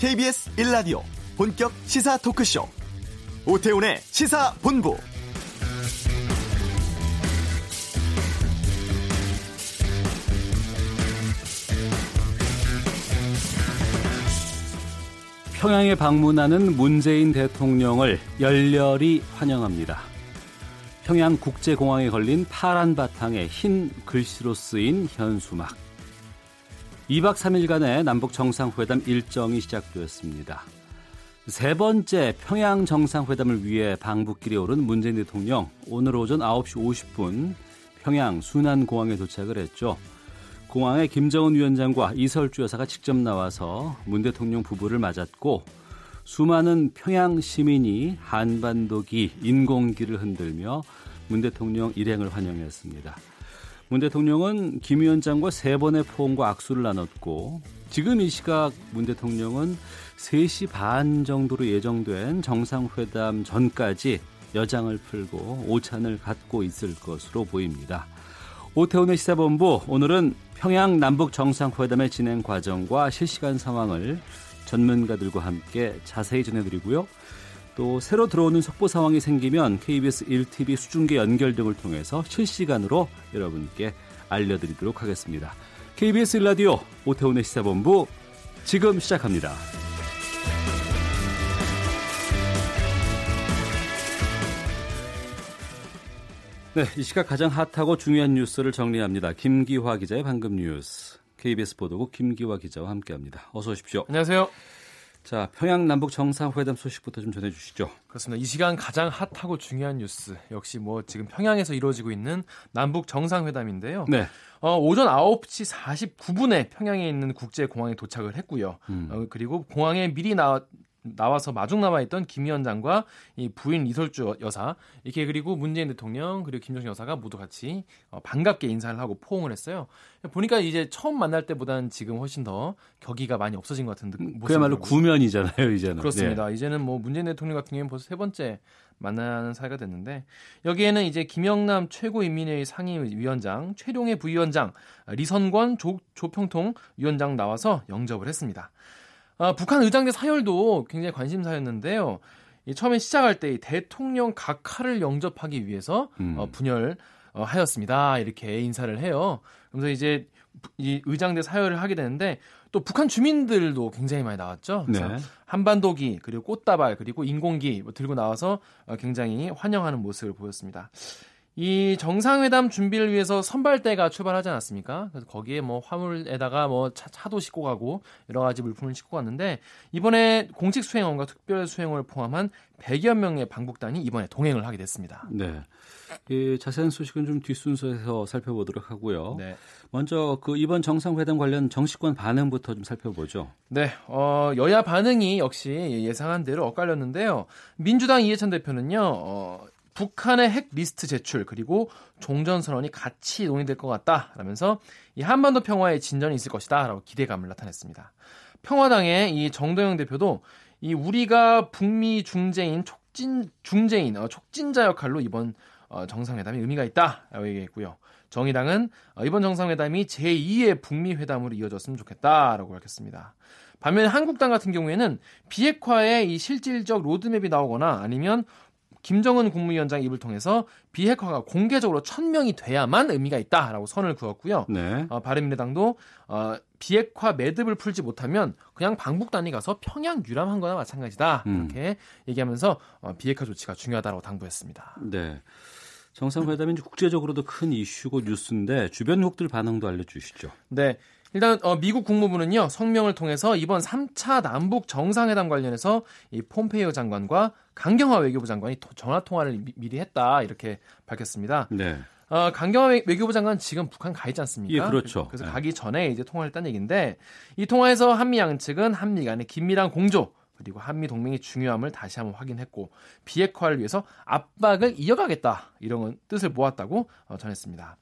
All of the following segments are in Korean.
KBS 1라디오 본격 시사 토크쇼 오태훈의 시사본부 평양에 방문하는 문재인 대통령을 열렬히 환영합니다. 평양 국제공항에 걸린 파란 바탕에 흰 글씨로 쓰인 현수막. 2박 3일간의 남북 정상회담 일정이 시작되었습니다. 세 번째 평양 정상회담을 위해 방북길에 오른 문재인 대통령 오늘 오전 9시 50분 평양 순안공항에 도착을 했죠. 공항에 김정은 위원장과 이설주 여사가 직접 나와서 문 대통령 부부를 맞았고 수많은 평양 시민이 한반도기 인공기를 흔들며 문 대통령 일행을 환영했습니다. 문 대통령은 김 위원장과 세 번의 포옹과 악수를 나눴고 지금 이 시각 문 대통령은 3시 반 정도로 예정된 정상회담 전까지 여장을 풀고 오찬을 갖고 있을 것으로 보입니다. 오태훈의 시사본부 오늘은 평양 남북 정상회담의 진행 과정과 실시간 상황을 전문가들과 함께 자세히 전해드리고요. 또 새로 들어오는 속보 상황이 생기면 KBS 1TV 수중계 연결 등을 통해서 실시간으로 여러분께 알려드리도록 하겠습니다. KBS 1라디오 오태훈의 시사본부 지금 시작합니다. 네, 이 시각 가장 핫하고 중요한 뉴스를 정리합니다. 김기화 기자의 방금 뉴스. KBS 보도국 김기화 기자와 함께합니다. 어서 오십시오. 안녕하세요. 자, 평양 남북 정상회담 소식부터 좀 전해 주시죠. 그렇습니다. 이 시간 가장 핫하고 중요한 뉴스 역시 뭐 지금 평양에서 이루어지고 있는 남북 정상회담인데요. 네. 어, 오전 9시 49분에 평양에 있는 국제공항에 도착을 했고요. 음. 어, 그리고 공항에 미리 나, 나와서 마중 나와 있던 김 위원장과 이 부인 이설주 여사 이렇게 그리고 문재인 대통령 그리고 김정신 여사가 모두 같이 어, 반갑게 인사를 하고 포옹을 했어요. 보니까 이제 처음 만날 때보다는 지금 훨씬 더 격의가 많이 없어진 것 같은 모습. 그야말로 구면이잖아요, 이제는. 그렇습니다. 네. 이제는 뭐 문재인 대통령 같은 경우는 벌써 세 번째 만나는 사이가 됐는데 여기에는 이제 김영남 최고인민회의 상임위원장, 최룡해 부위원장, 리선권 조, 조평통 위원장 나와서 영접을 했습니다. 아, 북한 의장대 사열도 굉장히 관심사였는데요. 이 처음에 시작할 때 대통령 각하를 영접하기 위해서 음. 어, 분열 어, 하였습니다. 이렇게 인사를 해요. 그래서 이제 이 의장대 사열을 하게 되는데 또 북한 주민들도 굉장히 많이 나왔죠. 네. 한반도기 그리고 꽃다발 그리고 인공기 뭐 들고 나와서 어, 굉장히 환영하는 모습을 보였습니다. 이 정상회담 준비를 위해서 선발대가 출발하지 않았습니까? 그래서 거기에 뭐 화물에다가 뭐 차, 도 싣고 가고 여러 가지 물품을 싣고 갔는데 이번에 공식 수행원과 특별 수행원을 포함한 100여 명의 방북단이 이번에 동행을 하게 됐습니다. 네. 이 자세한 소식은 좀 뒷순서에서 살펴보도록 하고요. 네. 먼저 그 이번 정상회담 관련 정치권 반응부터 좀 살펴보죠. 네. 어, 여야 반응이 역시 예상한 대로 엇갈렸는데요. 민주당 이해찬 대표는요. 어, 북한의 핵 리스트 제출 그리고 종전 선언이 같이 논의될 것 같다라면서 이 한반도 평화에 진전이 있을 것이다라고 기대감을 나타냈습니다. 평화당의 이 정도영 대표도 이 우리가 북미 중재인 촉진 중재인 어, 촉진자 역할로 이번 어, 정상회담이 의미가 있다라고 얘기했고요. 정의당은 어, 이번 정상회담이 제2의 북미 회담으로 이어졌으면 좋겠다라고 밝혔습니다. 반면에 한국당 같은 경우에는 비핵화의 이 실질적 로드맵이 나오거나 아니면 김정은 국무위원장 입을 통해서 비핵화가 공개적으로 천명이 돼야만 의미가 있다라고 선을 그었고요. 네. 어, 바른미래당도 어, 비핵화 매듭을 풀지 못하면 그냥 방북단이 가서 평양 유람한 거나 마찬가지다 음. 이렇게 얘기하면서 어, 비핵화 조치가 중요하다고 당부했습니다. 네. 정상회담이 국제적으로도 큰 이슈고 뉴스인데 주변국들 반응도 알려주시죠. 네. 일단 어, 미국 국무부는요 성명을 통해서 이번 3차 남북 정상회담 관련해서 이 폼페이오 장관과 강경화 외교부 장관이 전화 통화를 미, 리 했다 이렇게 밝혔습니다. 네. 어, 강경화 외교부 장관 지금 북한 가 있지 않습니까? 예, 그렇죠. 그래서 네. 가기 전에 이제 통화를 했다는 얘기인데 이 통화에서 한미 양측은 한미 간의 긴밀한 공조 그리고 한미 동맹의 중요함을 다시 한번 확인했고 비핵화를 위해서 압박을 이어가겠다 이런 뜻을 모았다고 어, 전했습니다.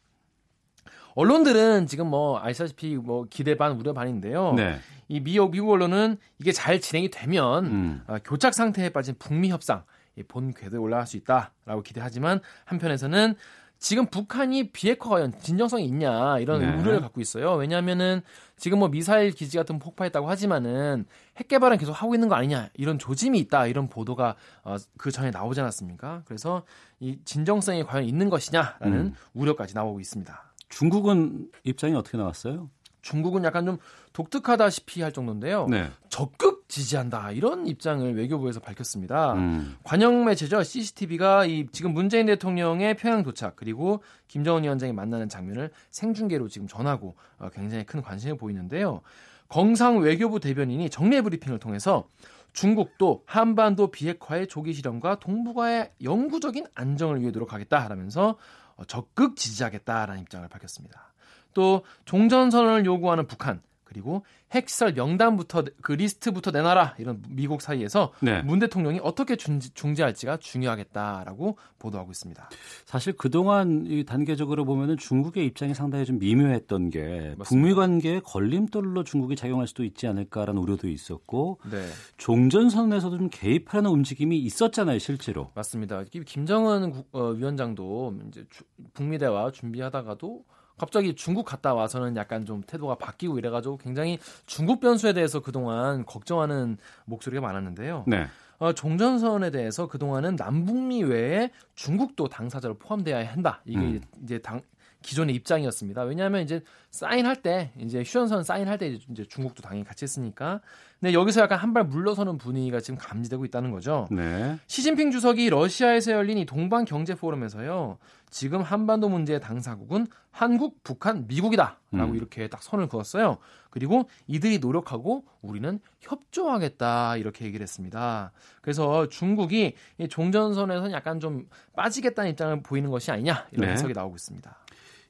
언론들은 지금 뭐 아시다시피 뭐 기대 반 우려 반인데요. 네. 이 미국 미국 언론은 이게 잘 진행이 되면 음. 어, 교착 상태에 빠진 북미 협상 본 궤도에 올라갈 수 있다라고 기대하지만 한편에서는 지금 북한이 비핵화가 과연 진정성이 있냐 이런 네. 우려를 갖고 있어요. 왜냐하면은 지금 뭐 미사일 기지 같은 폭파했다고 하지만은 핵 개발은 계속 하고 있는 거 아니냐 이런 조짐이 있다 이런 보도가 어, 그 전에 나오지 않았습니까? 그래서 이 진정성이 과연 있는 것이냐라는 음. 우려까지 나오고 있습니다. 중국은 입장이 어떻게 나왔어요? 중국은 약간 좀 독특하다시피 할 정도인데요. 네. 적극 지지한다 이런 입장을 외교부에서 밝혔습니다. 음. 관영 매체죠 CCTV가 이 지금 문재인 대통령의 평양 도착 그리고 김정은 위원장이 만나는 장면을 생중계로 지금 전하고 어, 굉장히 큰 관심을 보이는데요. 건상 외교부 대변인이 정례 브리핑을 통해서 중국도 한반도 비핵화의 조기 실현과 동북아의 영구적인 안정을 위해 노력하겠다라면서 어, 적극 지지하겠다라는 입장을 밝혔습니다. 또 종전선언을 요구하는 북한 그리고 핵시설 명단부터 그 리스트부터 내놔라 이런 미국 사이에서 네. 문 대통령이 어떻게 중지, 중재 할지가 중요하겠다라고 보도하고 있습니다. 사실 그동안 이 단계적으로 보면은 중국의 입장이 상당히 좀 미묘했던 게 맞습니다. 북미 관계에 걸림돌로 중국이 작용할 수도 있지 않을까라는 우려도 있었고 네, 종전선에서도 좀 개입하려는 움직임이 있었잖아요, 실제로. 맞습니다. 이 김정은 국- 어, 위원장도 이제 주- 북미 대화 준비하다가도 갑자기 중국 갔다 와서는 약간 좀 태도가 바뀌고 이래가지고 굉장히 중국 변수에 대해서 그동안 걱정하는 목소리가 많았는데요. 네. 어, 종전선에 대해서 그동안은 남북미 외에 중국도 당사자로 포함돼야 한다. 이게 음. 이제 당 기존의 입장이었습니다. 왜냐하면 이제 사인할 때 이제 휴전선 사인할 때 이제 중국도 당연히 같이 했으니까. 근데 여기서 약간 한 발 물러서는 분위기가 지금 감지되고 있다는 거죠. 네. 시진핑 주석이 러시아에서 열린 이 동방 경제 포럼에서요. 지금 한반도 문제의 당사국은 한국, 북한, 미국이다라고 음. 이렇게 딱 선을 그었어요. 그리고 이들이 노력하고 우리는 협조하겠다 이렇게 얘기를 했습니다. 그래서 중국이 이 종전선에서는 약간 좀 빠지겠다는 입장을 보이는 것이 아니냐 이런 네. 해석이 나오고 있습니다.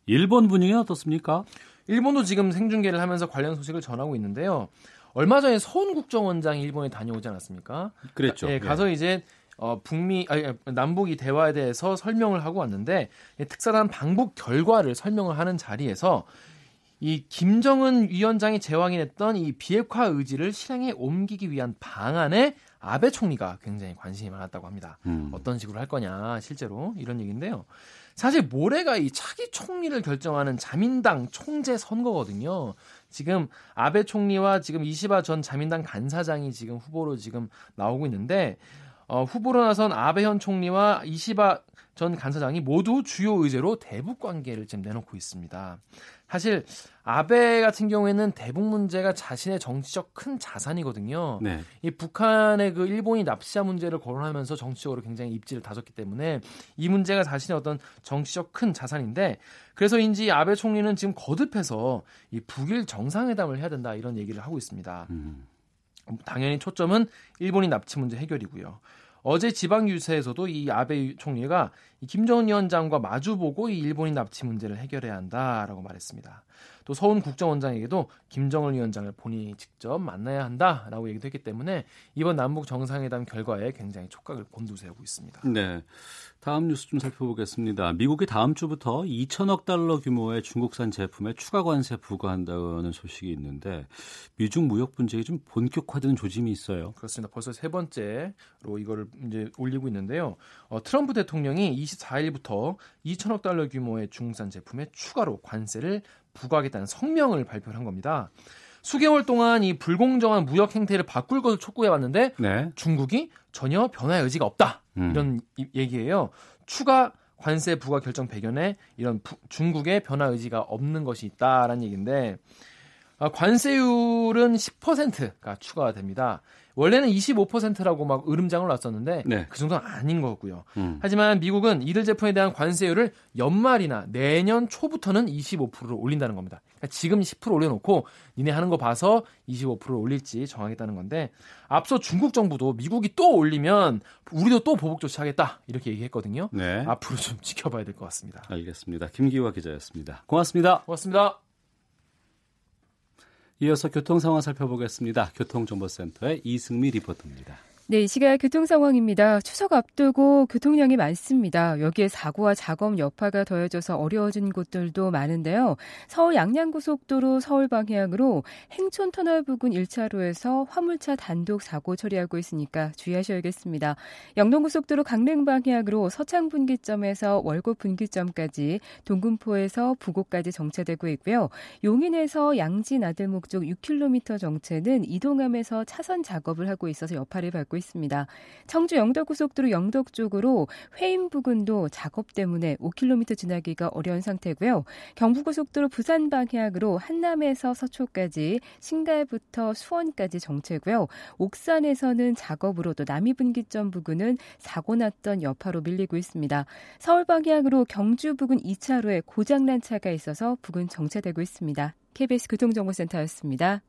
일본 분위기는 어떻습니까? 일본도 지금 생중계를 하면서 관련 소식을 전하고 있는데요. 얼마 전에 서훈 국정원장이 일본에 다녀오지 않았습니까? 그랬죠. 예, 가서 이제 어, 북미 아니 남북이 대화에 대해서 설명을 하고 왔는데 이 특사단 방북 결과를 설명을 하는 자리에서 이 김정은 위원장이 제왕이냈던 이 비핵화 의지를 실행에 옮기기 위한 방안에 아베 총리가 굉장히 관심이 많았다고 합니다. 음. 어떤 식으로 할 거냐 실제로 이런 얘기인데요. 사실 모레가 이 차기 총리를 결정하는 자민당 총재 선거거든요. 지금 아베 총리와 지금 이시바 전 자민당 간사장이 지금 후보로 지금 나오고 있는데 어, 후보로 나선 아베 현 총리와 이시바 전 간사장이 모두 주요 의제로 대북 관계를 지금 내놓고 있습니다. 사실 아베 같은 경우에는 대북 문제가 자신의 정치적 큰 자산이거든요. 네. 이 북한의 그 일본이 납치자 문제를 거론하면서 정치적으로 굉장히 입지를 다졌기 때문에 이 문제가 자신의 어떤 정치적 큰 자산인데 그래서인지 아베 총리는 지금 거듭해서 이 북일 정상회담을 해야 된다 이런 얘기를 하고 있습니다. 음. 당연히 초점은 일본인 납치 문제 해결이고요. 어제 지방 유세에서도 이 아베 총리가 이 김정은 위원장과 마주보고 이 일본인 납치 문제를 해결해야 한다라고 말했습니다. 또 서훈 국정원장에게도 김정은 위원장을 본인이 직접 만나야 한다라고 얘기도 했기 때문에 이번 남북 정상회담 결과에 굉장히 촉각을 곤두세우고 있습니다. 네. 다음 뉴스 좀 살펴보겠습니다. 미국이 다음 주부터 2천억 달러 규모의 중국산 제품에 추가 관세 부과한다는 소식이 있는데 미중 무역 분쟁이 좀 본격화되는 조짐이 있어요. 그렇습니다. 벌써 세 번째로 이거를 이제 올리고 있는데요. 어, 트럼프 대통령이 24일부터 2천억 달러 규모의 중국산 제품에 추가로 관세를 부과하겠다는 성명을 발표를 한 겁니다. 수개월 동안 이 불공정한 무역 행태를 바꿀 것을 촉구해 왔는데 네. 중국이 전혀 변화의 의지가 없다. 음. 이런 이- 얘기예요. 추가 관세 부과 결정 배경에 이런 부- 중국의 변화 의지가 없는 것이 있다라는 얘기인데 아, 관세율은 10%가 추가가 됩니다. 원래는 25%라고 막 으름장을 놨었는데 네. 그 정도는 아닌 거고요. 음. 하지만 미국은 이들 제품에 대한 관세율을 연말이나 내년 초부터는 25%로 올린다는 겁니다. 그러니까 지금 10% 올려놓고 니네 하는 거 봐서 25%를 올릴지 정하겠다는 건데 앞서 중국 정부도 미국이 또 올리면 우리도 또 보복 조치하겠다 이렇게 얘기했거든요. 네. 앞으로 좀 지켜봐야 될 것 같습니다. 알겠습니다. 김기화 기자였습니다. 고맙습니다. 고맙습니다. 이어서 교통 상황 살펴보겠습니다. 교통정보센터의 이승미 리포터입니다. 네, 이 시각 교통 상황입니다. 추석 앞두고 교통량이 많습니다. 여기에 사고와 작업 여파가 더해져서 어려워진 곳들도 많은데요. 서울 양양고속도로 서울 방향으로 행촌 터널 부근 1차로에서 화물차 단독 사고 처리하고 있으니까 주의하셔야겠습니다. 영동고속도로 강릉 방향으로 서창 분기점에서 월곡 분기점까지 동금포에서 부곡까지 정체되고 있고요. 용인에서 양진 아들목 쪽 6km 정체는 이동함에서 차선 작업을 하고 있어서 여파를 받고 있습니다. 청주 영덕고속도로 영덕 쪽으로 회인 부근도 작업 때문에 5km 지나기가 어려운 상태고요. 경부고속도로 부산 방향으로 한남에서 서초까지 신갈부터 수원까지 정체고요. 옥산에서는 작업으로 또 남이분기점 부근은 사고 났던 여파로 밀리고 있습니다. 서울 방향으로 경주 부근 2차로에 고장난 차가 있어서 부근 정체되고 있습니다. KBS 교통정보센터였습니다.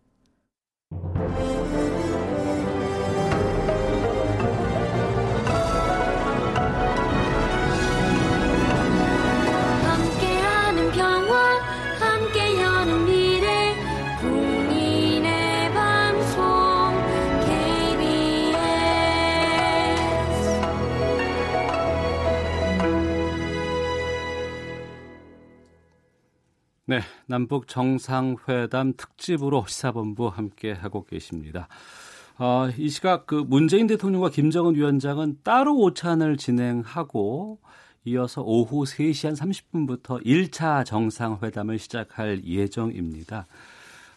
네, 남북 정상회담 특집으로 시사본부 함께 하고 계십니다. 어, 이 시각 그 문재인 대통령과 김정은 위원장은 따로 오찬을 진행하고 이어서 오후 3시 한 30분부터 1차 정상회담을 시작할 예정입니다.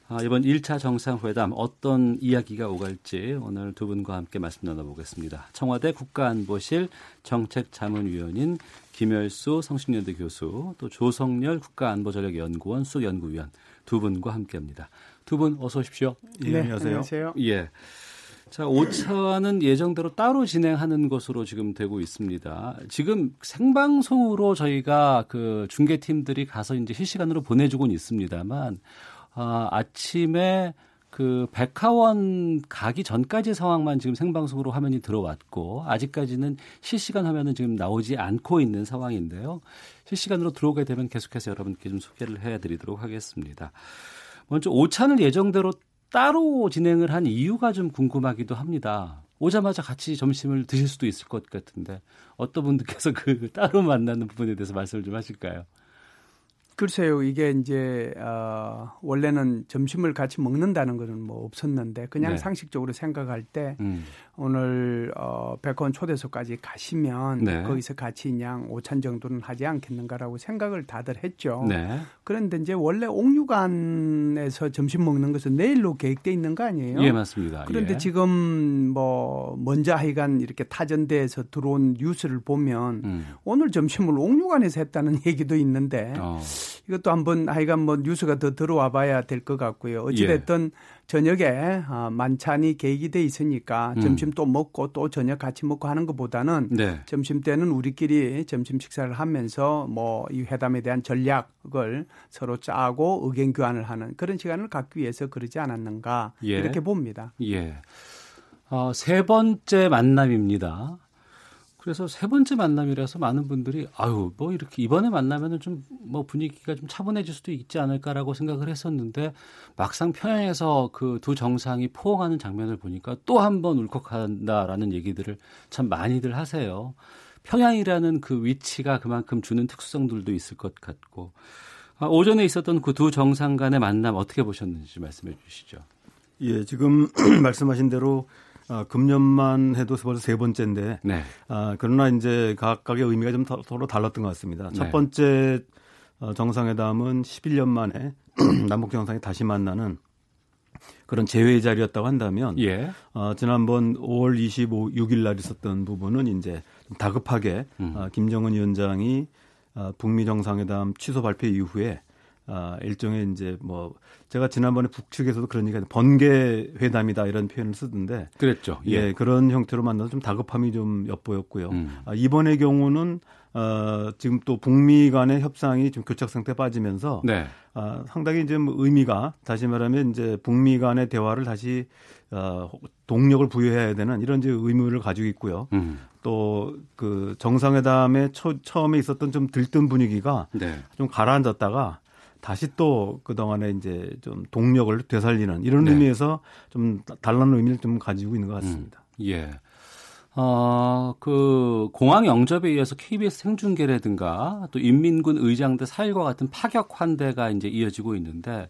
아, 이번 1차 정상회담 어떤 이야기가 오갈지 오늘 두 분과 함께 말씀 나눠보겠습니다. 청와대 국가안보실 정책자문위원인 김열수 성신여대 교수, 또 조성열 국가안보전략연구원 수연구위원 두 분과 함께합니다. 두 분 어서 오십시오. 예, 네, 안녕하세요. 안녕하세요. 예. 자, 5차는 예정대로 따로 진행하는 것으로 지금 되고 있습니다. 지금 생방송으로 저희가 그 중계팀들이 가서 이제 실시간으로 보내주고는 있습니다만, 아, 아침에 그 백화원 가기 전까지 상황만 지금 생방송으로 화면이 들어왔고 아직까지는 실시간 화면은 지금 나오지 않고 있는 상황인데요. 실시간으로 들어오게 되면 계속해서 여러분께 좀 소개를 해드리도록 하겠습니다. 먼저 오찬을 예정대로 따로 진행을 한 이유가 좀 궁금하기도 합니다. 오자마자 같이 점심을 드실 수도 있을 것 같은데 어떤 분들께서 그 따로 만나는 부분에 대해서 말씀을 좀 하실까요? 글쎄요, 이게 이제 어, 원래는 점심을 같이 먹는다는 것은 뭐 없었는데 그냥 네. 상식적으로 생각할 때 음. 오늘 어, 백원 초대소까지 가시면 네. 거기서 같이 그냥 오찬 정도는 하지 않겠는가라고 생각을 다들 했죠. 네. 그런데 이제 원래 옥류관에서 점심 먹는 것은 내일로 계획돼 있는 거 아니에요? 예, 맞습니다. 그런데 예. 지금 뭐 먼저 하여간 이렇게 타전대에서 들어온 뉴스를 보면 음. 오늘 점심을 옥류관에서 했다는 얘기도 있는데. 어. 이것도 한번 하여간 뭐 뉴스가 더 들어와 봐야 될 것 같고요. 어찌됐든 예. 저녁에 아, 만찬이 계획이 돼 있으니까 음. 점심 또 먹고 또 저녁 같이 먹고 하는 것보다는 네. 점심 때는 우리끼리 점심 식사를 하면서 뭐 이 회담에 대한 전략을 서로 짜고 의견 교환을 하는 그런 시간을 갖기 위해서 그러지 않았는가 예. 이렇게 봅니다. 예. 어, 세 번째 만남입니다. 그래서 세 번째 만남이라서 많은 분들이 아유 뭐 이렇게 이번에 만나면은 좀 뭐 분위기가 좀 차분해질 수도 있지 않을까라고 생각을 했었는데 막상 평양에서 그 두 정상이 포옹하는 장면을 보니까 또 한 번 울컥한다라는 얘기들을 참 많이들 하세요. 평양이라는 그 위치가 그만큼 주는 특수성들도 있을 것 같고 아, 오전에 있었던 그 두 정상 간의 만남 어떻게 보셨는지 말씀해 주시죠. 예, 지금 말씀하신 대로 아, 금년만 해도 벌써 세 번째인데, 네. 아, 그러나 이제 각각의 의미가 좀 서로 달랐던 것 같습니다. 네. 첫 번째 어, 정상회담은 11년 만에 남북 정상이 다시 만나는 그런 재회 자리였다고 한다면, 예. 어, 지난번 5월 25, 6일 날 있었던 부분은 이제 좀 다급하게 음. 어, 김정은 위원장이 어, 북미 정상회담 취소 발표 이후에 아, 일종의 이제 뭐 제가 지난번에 북측에서도 그런 얘기가 번개 회담이다 이런 표현을 쓰던데 그랬죠. 예, 예 그런 형태로 만나서 좀 다급함이 좀 엿보였고요. 음. 아, 이번의 경우는 어, 지금 또 북미 간의 협상이 좀 교착 상태에 빠지면서 네. 어, 상당히 이제 뭐 의미가 다시 말하면 이제 북미 간의 대화를 다시 어, 동력을 부여해야 되는 이런 이제 의무를 가지고 있고요. 음. 또그 정상회담에 초, 처음에 있었던 좀 들뜬 분위기가 네. 좀 가라앉았다가 다시 또 그동안에 이제 좀 동력을 되살리는 이런 네. 의미에서 좀 달라는 의미를 좀 가지고 있는 것 같습니다. 음, 예. 어, 그 공항 영접에 의해서 KBS 생중계라든가 또 인민군 의장대 사일과 같은 파격 환대가 이제 이어지고 있는데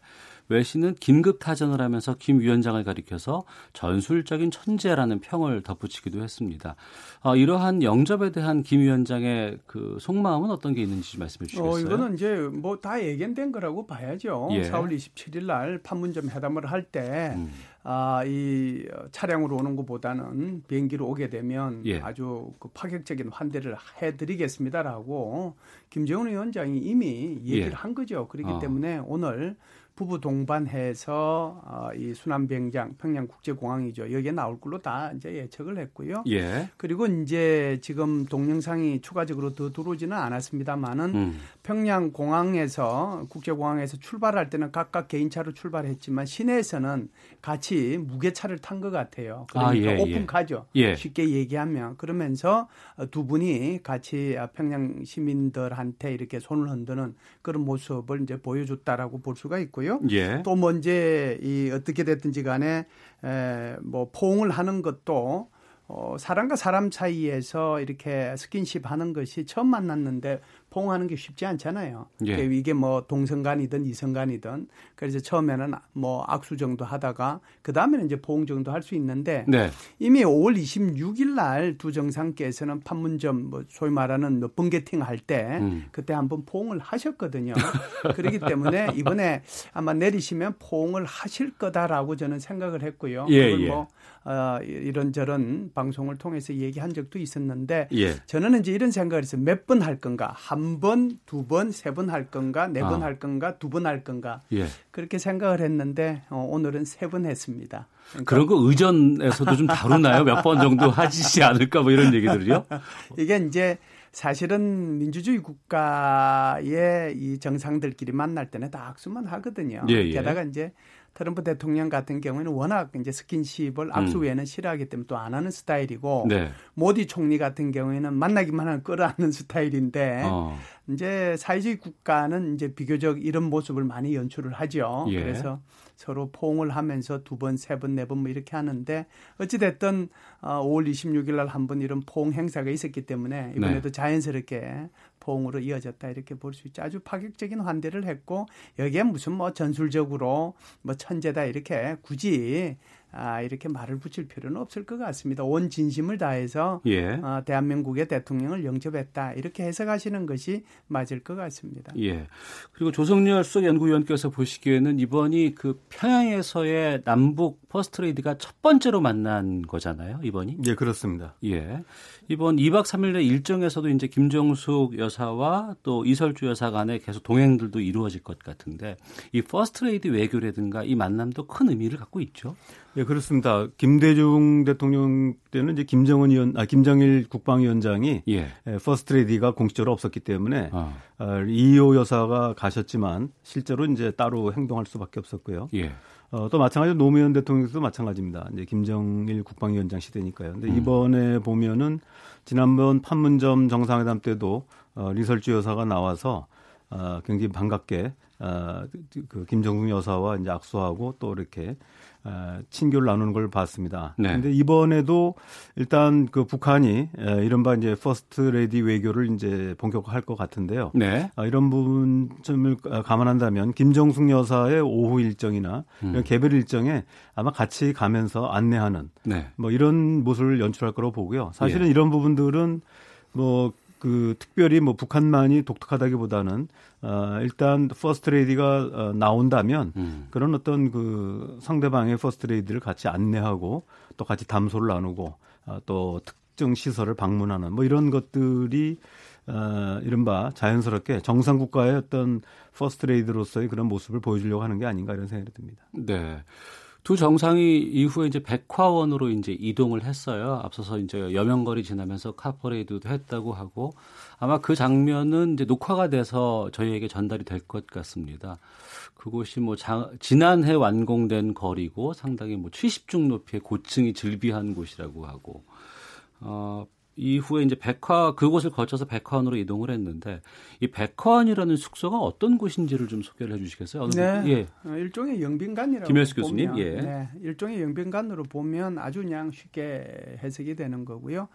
외신은 긴급 타전을 하면서 김 위원장을 가리켜서 전술적인 천재라는 평을 덧붙이기도 했습니다. 어, 이러한 영접에 대한 김 위원장의 그 속마음은 어떤 게 있는지 말씀해 주시겠어요? 어, 이거는 이제 뭐 다 예견된 거라고 봐야죠. 예. 4월 27일 날 판문점 회담을 할때 음. 아, 이 차량으로 오는 것보다는 비행기로 오게 되면 예. 아주 그 파격적인 환대를 해드리겠습니다라고 김정은 위원장이 이미 얘기를 예. 한 거죠. 그렇기 어. 때문에 오늘 부부 동반해서 어, 이 순환비행장 평양 국제공항이죠. 여기에 나올 걸로 다 이제 예측을 했고요. 예. 그리고 이제 지금 동영상이 추가적으로 더 들어오지는 않았습니다만은 음. 평양 공항에서 국제공항에서 출발할 때는 각각 개인차로 출발했지만 시내에서는 같이 무게차를 탄 것 같아요. 그러니까 아, 예, 예. 오픈카죠. 예. 쉽게 얘기하면 그러면서 두 분이 같이 평양 시민들한테 이렇게 손을 흔드는 그런 모습을 이제 보여줬다라고 볼 수가 있고요. 있고요. 예. 또 먼저 이 어떻게 됐든지 간에 에, 뭐 포옹을 하는 것도 어, 사람과 사람 사이에서 이렇게 스킨십 하는 것이 처음 만났는데 포옹하는 게 쉽지 않잖아요. 예. 이게 뭐 동성 간이든 이성 간이든 그래서 처음에는 뭐 악수 정도 하다가 그 다음에는 이제 포옹 정도 할 수 있는데 네. 이미 5월 26일 날 두 정상께서는 판문점 뭐 소위 말하는 뭐 번개팅 할때 음. 그때 한번 포옹을 하셨거든요. 그렇기 때문에 이번에 아마 내리시면 포옹을 하실 거다라고 저는 생각을 했고요. 예, 그걸 예. 뭐 어, 이런저런 방송을 통해서 얘기한 적도 있었는데 예. 저는 이제 이런 생각을 했어요. 몇번 할 건가? 한 번, 두 번, 세 번 할 건가? 네 번할 아. 건가? 두 번 할 건가? 예. 그렇게 생각을 했는데 어, 오늘은 세 번 했습니다. 그러니까 그런 거 의전에서도 좀 다루나요? 몇 번 정도 하시지 않을까 뭐 이런 얘기들이요? 이게 이제 사실은 민주주의 국가의 이 정상들끼리 만날 때는 다 악수만 하거든요. 예, 예. 게다가 이제 트럼프 대통령 같은 경우에는 워낙 이제 스킨십을 악수 음. 싫어하기 때문에 또 안 하는 스타일이고 네. 모디 총리 같은 경우에는 만나기만 하면 끌어안는 스타일인데 어. 이제 사회주의 국가는 이제 비교적 이런 모습을 많이 연출을 하죠. 예. 그래서 서로 포옹을 하면서 두 번, 세 번, 네 번 뭐 이렇게 하는데 어찌 됐든 5월 어, 26일 날 한 번 이런 포옹 행사가 있었기 때문에 이번에도 네. 자연스럽게 포옹으로 이어졌다 이렇게 볼 수 있죠. 아주 파격적인 환대를 했고 여기에 무슨 뭐 전술적으로 뭐 천재다 이렇게 굳이 아, 이렇게 말을 붙일 필요는 없을 것 같습니다. 온 진심을 다해서 예. 어, 대한민국의 대통령을 영접했다 이렇게 해석하시는 것이 맞을 것 같습니다. 예. 그리고 조성렬 수석 연구위원께서 보시기에는 이번이 그 평양에서의 남북 퍼스트레이디가 첫 번째로 만난 거잖아요. 이번이. 예, 그렇습니다. 예. 이번 2박 3일의 일정에서도 이제 김정숙 여사와 또 이설주 여사 간에 계속 동행들도 이루어질 것 같은데 이 퍼스트레이디 외교라든가 이 만남도 큰 의미를 갖고 있죠. 예, 그렇습니다. 김대중 대통령 때는 이제 김정은 위원, 아, 김정일 국방위원장이 예. 예 퍼스트레이디가 공식적으로 없었기 때문에 아. 어, 이희호 여사가 가셨지만 실제로 이제 따로 행동할 수밖에 없었고요. 예. 어, 또 마찬가지로 노무현 대통령도 마찬가지입니다. 이제 김정일 국방위원장 시대니까요. 근데 음. 이번에 보면은 지난번 판문점 정상회담 때도 어, 리설주 여사가 나와서 어, 굉장히 반갑게 어, 그 김정숙 여사와 이제 악수하고 또 이렇게 어, 친교를 나누는 걸 봤습니다. 네. 근데 이번에도 일단 그 북한이 이른바 이제 퍼스트 레이디 외교를 이제 본격화할 것 같은데요. 네. 아, 이런 부분점을 감안한다면 김정숙 여사의 오후 일정이나 음. 개별 일정에 아마 같이 가면서 안내하는 네. 뭐 이런 모습을 연출할 거라고 보고요. 사실은 예. 이런 부분들은 뭐 그 특별히 뭐 북한만이 독특하다기보다는 어 일단 퍼스트 레이디가 어, 나온다면 음. 그런 어떤 그 상대방의 퍼스트 레이디를 같이 안내하고 또 같이 담소를 나누고 어, 또 특정 시설을 방문하는 뭐 이런 것들이 어, 이른바 자연스럽게 정상 국가의 어떤 퍼스트 레이디로서의 그런 모습을 보여주려고 하는 게 아닌가 이런 생각이 듭니다. 네. 두 정상이 이후에 이제 백화원으로 이제 이동을 했어요. 앞서서 이제 여명거리 지나면서 카퍼레이드도 했다고 하고 아마 그 장면은 이제 녹화가 돼서 저희에게 전달이 될 것 같습니다. 그곳이 뭐 자, 지난해 완공된 거리고 상당히 뭐 70층 높이의 고층이 즐비한 곳이라고 하고 어 이후에 이제 백화 그곳을 거쳐서 백화원으로 이동을 했는데 이 백화원이라는 숙소가 어떤 곳인지를 좀 소개를 해주시겠어요? 네, 예. 어, 일종의 영빈관이라고 김혜수 교수님, 예. 네, 일종의 영빈관으로 보면 아주 그냥 쉽게 해석이 되는 거고요.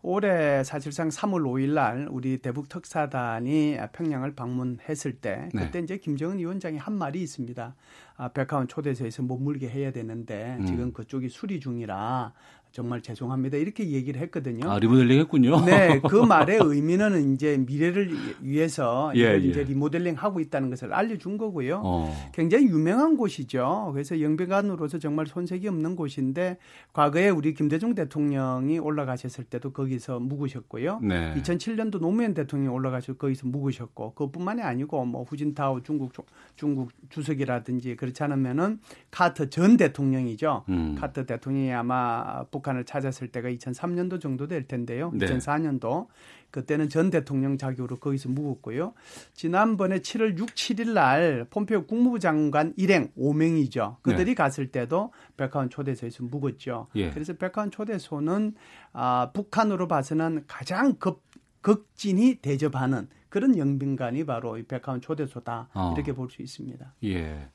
올해 사실상 3월 5일 날 우리 대북 특사단이 평양을 방문했을 때 네. 그때 네. 이제 김정은 위원장이 한 말이 있습니다. 아, 백화원 초대소에서 머물게 해야 되는데 음. 지금 그쪽이 수리 중이라 정말 죄송합니다. 이렇게 얘기를 했거든요. 아, 리모델링 했군요. 네. 그 말의 의미는 이제 미래를 위해서 예, 예. 이제 리모델링 하고 있다는 것을 알려준 거고요. 어. 굉장히 유명한 곳이죠. 그래서 영변관으로서 정말 손색이 없는 곳인데 과거에 우리 김대중 대통령이 올라가셨을 때도 거기서 묵으셨고요. 네. 2007년도 노무현 대통령이 올라가셔서 거기서 묵으셨고 그뿐만이 아니고 뭐 후진타오 중국 중국 주석이라든지 그렇지 않으면은 카터 전 대통령이죠. 음. 카터 대통령이 아마 북한을 찾았을 때가 2003년도 정도 될 텐데요. 네. 2004년도 그때는 전 대통령 자격으로 거기서 묵었고요. 지난번에 7월 6, 7일 날 폼페오 국무부 장관 일행 5명이죠. 그들이 네. 갔을 때도 백화원 초대소에서 묵었죠. 예. 그래서 백화원 초대소는 아, 북한으로 봐서는 가장 급, 극진히 대접하는 그런 영빈관이 바로 이 백화원 초대소다 어. 이렇게 볼 수 있습니다. 예.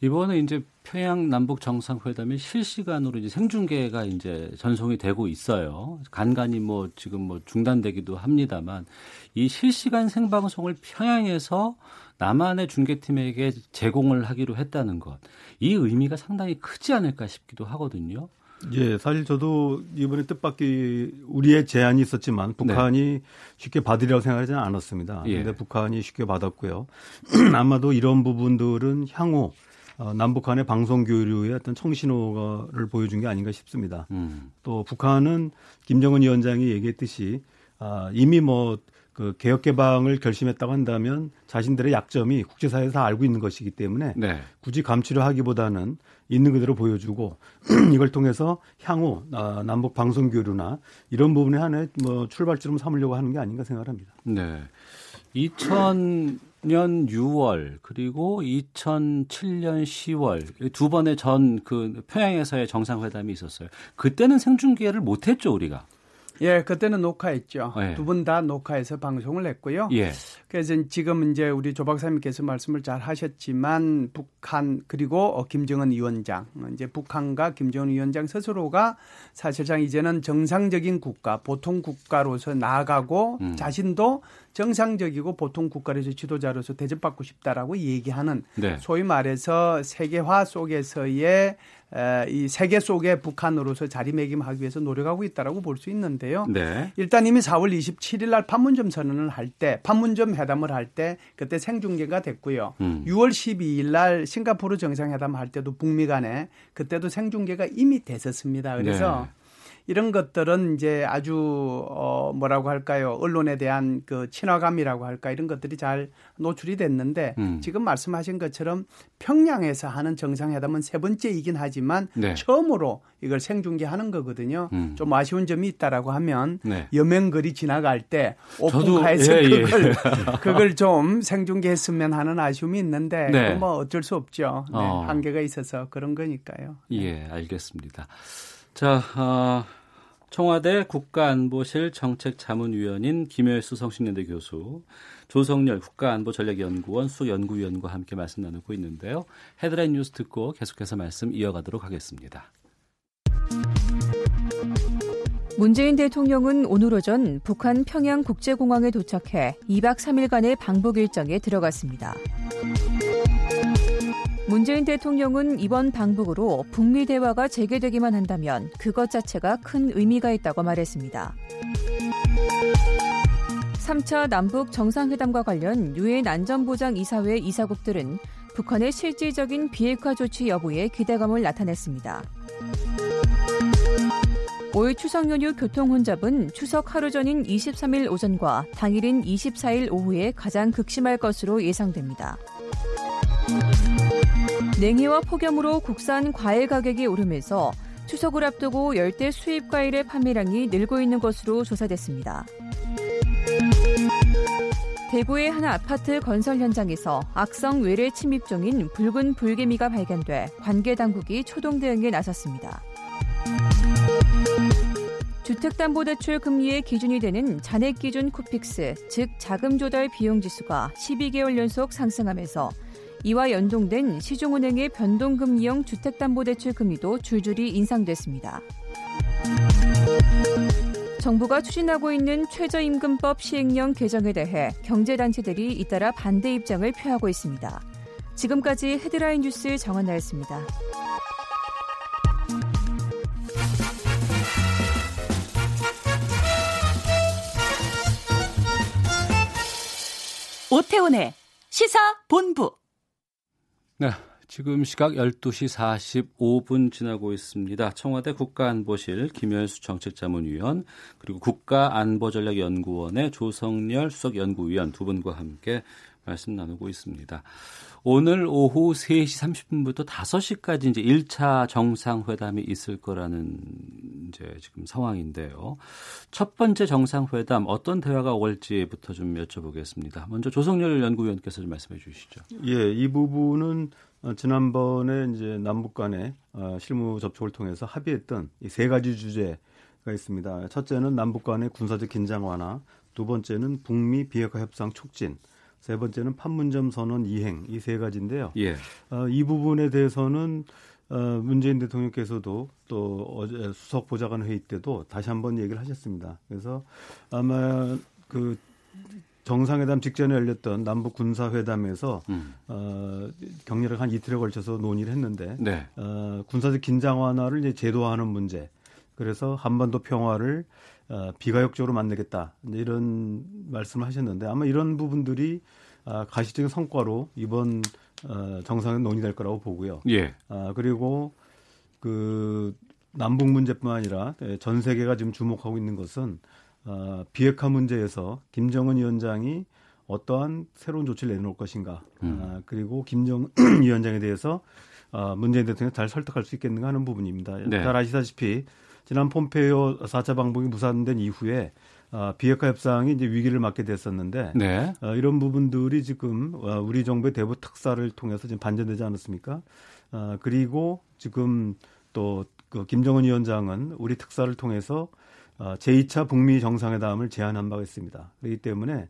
이번에 이제 평양 남북 정상회담이 실시간으로 이제 생중계가 이제 전송이 되고 있어요. 간간히 뭐 지금 뭐 중단되기도 합니다만 이 실시간 생방송을 평양에서 남한의 중계팀에게 제공을 하기로 했다는 것. 이 의미가 상당히 크지 않을까 싶기도 하거든요. 예, 사실 저도 이번에 뜻밖의 우리의 제안이 있었지만 북한이 네. 쉽게 받으리라고 생각하지는 않았습니다. 그런데 예. 북한이 쉽게 받았고요. 아마도 이런 부분들은 향후 어, 남북 간의 방송 교류의 어떤 청신호를 보여준 게 아닌가 싶습니다. 음. 또 북한은 김정은 위원장이 얘기했듯이 아, 이미 뭐 그 개혁 개방을 결심했다고 한다면 자신들의 약점이 국제사회에서 다 알고 있는 것이기 때문에 네. 굳이 감추려 하기보다는 있는 그대로 보여주고 이걸 통해서 향후 아, 남북 방송 교류나 이런 부분에 한해 뭐 출발점을 삼으려고 하는 게 아닌가 생각합니다. 네. 2000 2006년 6월 그리고 2007년 10월 두 번의 전 그 평양에서의 정상회담이 있었어요. 그때는 생중계를 못했죠 우리가. 예, 그때는 녹화했죠. 예. 두분 다 녹화해서 방송을 했고요. 예. 그래서 지금 이제 우리 조 박사님께서 말씀을 잘 하셨지만 북한 그리고 어, 김정은 위원장 이제 북한과 김정은 위원장 스스로가 사실상 이제는 정상적인 국가, 보통 국가로서 나아가고 음. 자신도 정상적이고 보통 국가로서 지도자로서 대접받고 싶다라고 얘기하는 네. 소위 말해서 세계화 속에서의 이 세계 속에 북한으로서 자리매김하기 위해서 노력하고 있다라고 볼 수 있는데요. 네. 일단 이미 4월 27일 날 판문점 선언을 할 때, 판문점 회담을 할 때 그때 생중계가 됐고요. 음. 6월 12일 날 싱가포르 정상회담 할 때도 북미 간에 그때도 생중계가 이미 됐었습니다. 그래서 네. 이런 것들은 이제 아주 어 뭐라고 할까요? 언론에 대한 그 친화감이라고 할까 이런 것들이 잘 노출이 됐는데 음. 지금 말씀하신 것처럼 평양에서 하는 정상회담은 세 번째이긴 하지만 네. 처음으로 이걸 생중계하는 거거든요. 음. 좀 아쉬운 점이 있다라고 하면 네. 여명거리 지나갈 때 오픈카에서 예, 그걸 예. 그걸 좀 생중계했으면 하는 아쉬움이 있는데 네. 뭐 어쩔 수 없죠. 네, 어. 한계가 있어서 그런 거니까요. 예, 알겠습니다. 자, 어, 청와대 국가안보실 정책자문위원인 김효수 성신여대 교수, 조성열 국가안보전략연구원 수연구위원과 함께 말씀 나누고 있는데요. 헤드라인 뉴스 듣고 계속해서 말씀 이어가도록 하겠습니다. 문재인 대통령은 오늘 오전 북한 평양 국제공항에 도착해 2박 3일간의 방북 일정에 들어갔습니다. 문재인 대통령은 이번 방북으로 북미 대화가 재개되기만 한다면 그것 자체가 큰 의미가 있다고 말했습니다. 3차 남북 정상회담과 관련 유엔 안전보장 이사회 이사국들은 북한의 실질적인 비핵화 조치 여부에 기대감을 나타냈습니다. 5일 추석 연휴 교통 혼잡은 추석 하루 전인 23일 오전과 당일인 24일 오후에 가장 극심할 것으로 예상됩니다. 냉해와 폭염으로 국산 과일 가격이 오르면서 추석을 앞두고 열대 수입 과일의 판매량이 늘고 있는 것으로 조사됐습니다. 대구의 한 아파트 건설 현장에서 악성 외래 침입 중인 붉은 불개미가 발견돼 관계 당국이 초동 대응에 나섰습니다. 주택담보대출 금리의 기준이 되는 잔액 기준 쿠픽스, 즉 자금 조달 비용 지수가 12개월 연속 상승하면서 이와 연동된 시중은행의 변동금리형 주택담보대출 금리도 줄줄이 인상됐습니다. 정부가 추진하고 있는 최저임금법 시행령 개정에 대해 경제단체들이 잇따라 반대 입장을 표하고 있습니다. 지금까지 헤드라인 뉴스 정한나였습니다. 오태훈의 시사본부. 네, 지금 시각 12시 45분 지나고 있습니다. 청와대 국가안보실 김현수 정책자문위원 그리고 국가안보전략연구원의 조성열 수석연구위원 두 분과 함께 말씀 나누고 있습니다. 오늘 오후 3시 30분부터 5시까지 이제 1차 정상회담이 있을 거라는 이제 지금 상황인데요. 첫 번째 정상회담 어떤 대화가 올지부터 좀 여쭤보겠습니다. 먼저 조성열 연구위원께서 좀 말씀해 주시죠. 예, 이 부분은 어, 지난번에 이제 남북 간의 어, 실무 접촉을 통해서 합의했던 이 세 가지 주제가 있습니다. 첫째는 남북 간의 군사적 긴장 완화, 두 번째는 북미 비핵화 협상 촉진, 세 번째는 판문점 선언 이행 이 세 가지인데요. 예. 어, 이 부분에 대해서는 어, 문재인 대통령께서도 또 어제 수석 보좌관 회의 때도 다시 한번 얘기를 하셨습니다. 그래서 아마 그 정상회담 직전에 열렸던 남북 군사 회담에서 음. 어, 격렬하게 한 이틀에 걸쳐서 논의를 했는데 네. 어, 군사적 긴장 완화를 이제 제도화하는 문제 그래서 한반도 평화를 어, 비가역적으로 만들겠다 이런 말씀을 하셨는데 아마 이런 부분들이 아, 가시적인 성과로 이번 어, 정상에 논의될 거라고 보고요. 예. 아, 그리고 그 남북 문제뿐만 아니라 예, 전 세계가 지금 주목하고 있는 것은 어, 비핵화 문제에서 김정은 위원장이 어떠한 새로운 조치를 내놓을 것인가. 음. 아, 그리고 김정 위원장에 대해서 어, 문재인 대통령 잘 설득할 수 있겠는가 하는 부분입니다. 네. 잘 아시다시피 지난 폼페이오 4차 방북이 무산된 이후에 어, 비핵화 협상이 이제 위기를 맞게 됐었는데 네. 어, 이런 부분들이 지금 어, 우리 정부의 대북 특사를 통해서 지금 반전되지 않았습니까? 어, 그리고 지금 또 그 김정은 위원장은 우리 특사를 통해서 어, 제2차 북미 정상회담을 제안한 바가 있습니다. 그렇기 때문에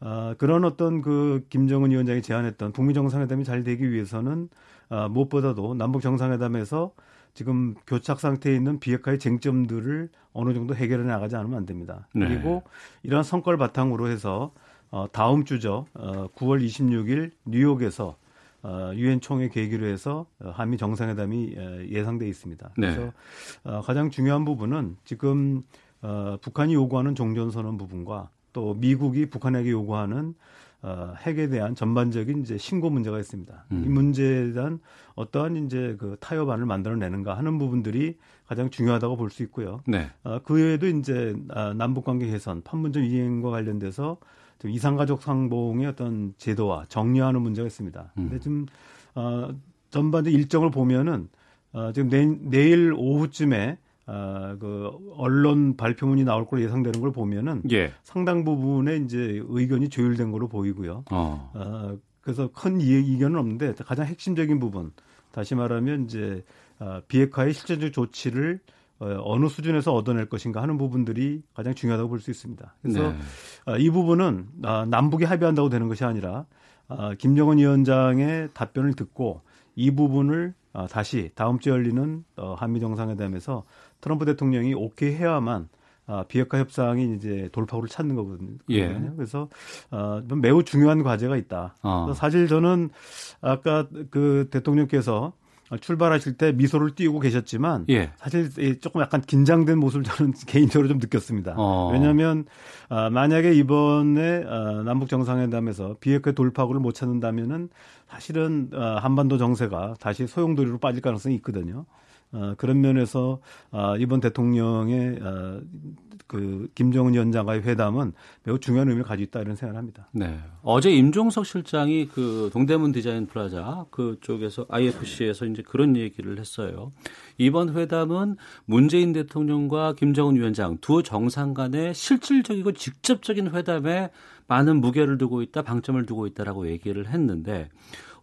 어, 그런 어떤 그 김정은 위원장이 제안했던 북미 정상회담이 잘 되기 위해서는 어, 무엇보다도 남북 정상회담에서 지금 교착 상태에 있는 비핵화의 쟁점들을 어느 정도 해결해 나가지 않으면 안 됩니다. 네. 그리고 이러한 성과를 바탕으로 해서 어, 다음 주죠. 어, 9월 26일 뉴욕에서 어, 유엔 총회 계기로 해서 어, 한미 정상회담이 어, 예상돼 있습니다. 네. 그래서 어, 가장 중요한 부분은 지금 어, 북한이 요구하는 종전선언 부분과 또 미국이 북한에게 요구하는 어, 핵에 대한 전반적인 이제 신고 문제가 있습니다. 음. 이 문제에 대한 어떠한 이제 그 타협안을 만들어내는가 하는 부분들이 가장 중요하다고 볼 수 있고요. 네. 어, 그 외에도 이제 아, 남북 관계 개선, 판문점 이행과 관련돼서 좀 이상가족 상봉의 어떤 제도와 정리하는 문제가 있습니다. 음. 근데 좀 어, 전반적 일정을 보면은 어, 지금 내, 내일 오후쯤에 아, 그 언론 발표문이 나올 걸로 예상되는 걸 보면은 예. 상당 부분에 이제 의견이 조율된 걸로 보이고요. 어. 아, 그래서 큰 이견은 없는데 가장 핵심적인 부분 다시 말하면 이제 아, 비핵화의 실질적 조치를 어, 어느 수준에서 얻어낼 것인가 하는 부분들이 가장 중요하다고 볼 수 있습니다. 그래서 네. 아, 이 부분은 아, 남북이 합의한다고 되는 것이 아니라 아, 김정은 위원장의 답변을 듣고 이 부분을 아, 다시 다음 주에 열리는 어, 한미 정상회담에서 트럼프 대통령이 오케이 해야만 아, 비핵화 협상이 이제 돌파구를 찾는 거거든요. 예. 그래서 어, 매우 중요한 과제가 있다. 어. 사실 저는 아까 그 대통령께서 출발하실 때 미소를 띄우고 계셨지만 예. 사실 조금 약간 긴장된 모습을 저는 개인적으로 좀 느꼈습니다. 어. 왜냐하면 아, 만약에 이번에 아, 남북 정상회담에서 비핵화 돌파구를 못 찾는다면은 사실은 아, 한반도 정세가 다시 소용돌이로 빠질 가능성이 있거든요. 어, 그런 면에서 어, 이번 대통령의 어, 그 김정은 위원장과의 회담은 매우 중요한 의미를 가지고 있다 이런 생각을 합니다. 네. 어제 임종석 실장이 그 동대문 디자인 플라자 그쪽에서 IFC에서 이제 그런 얘기를 했어요. 이번 회담은 문재인 대통령과 김정은 위원장 두 정상 간의 실질적이고 직접적인 회담에 많은 무게를 두고 있다, 방점을 두고 있다라고 얘기를 했는데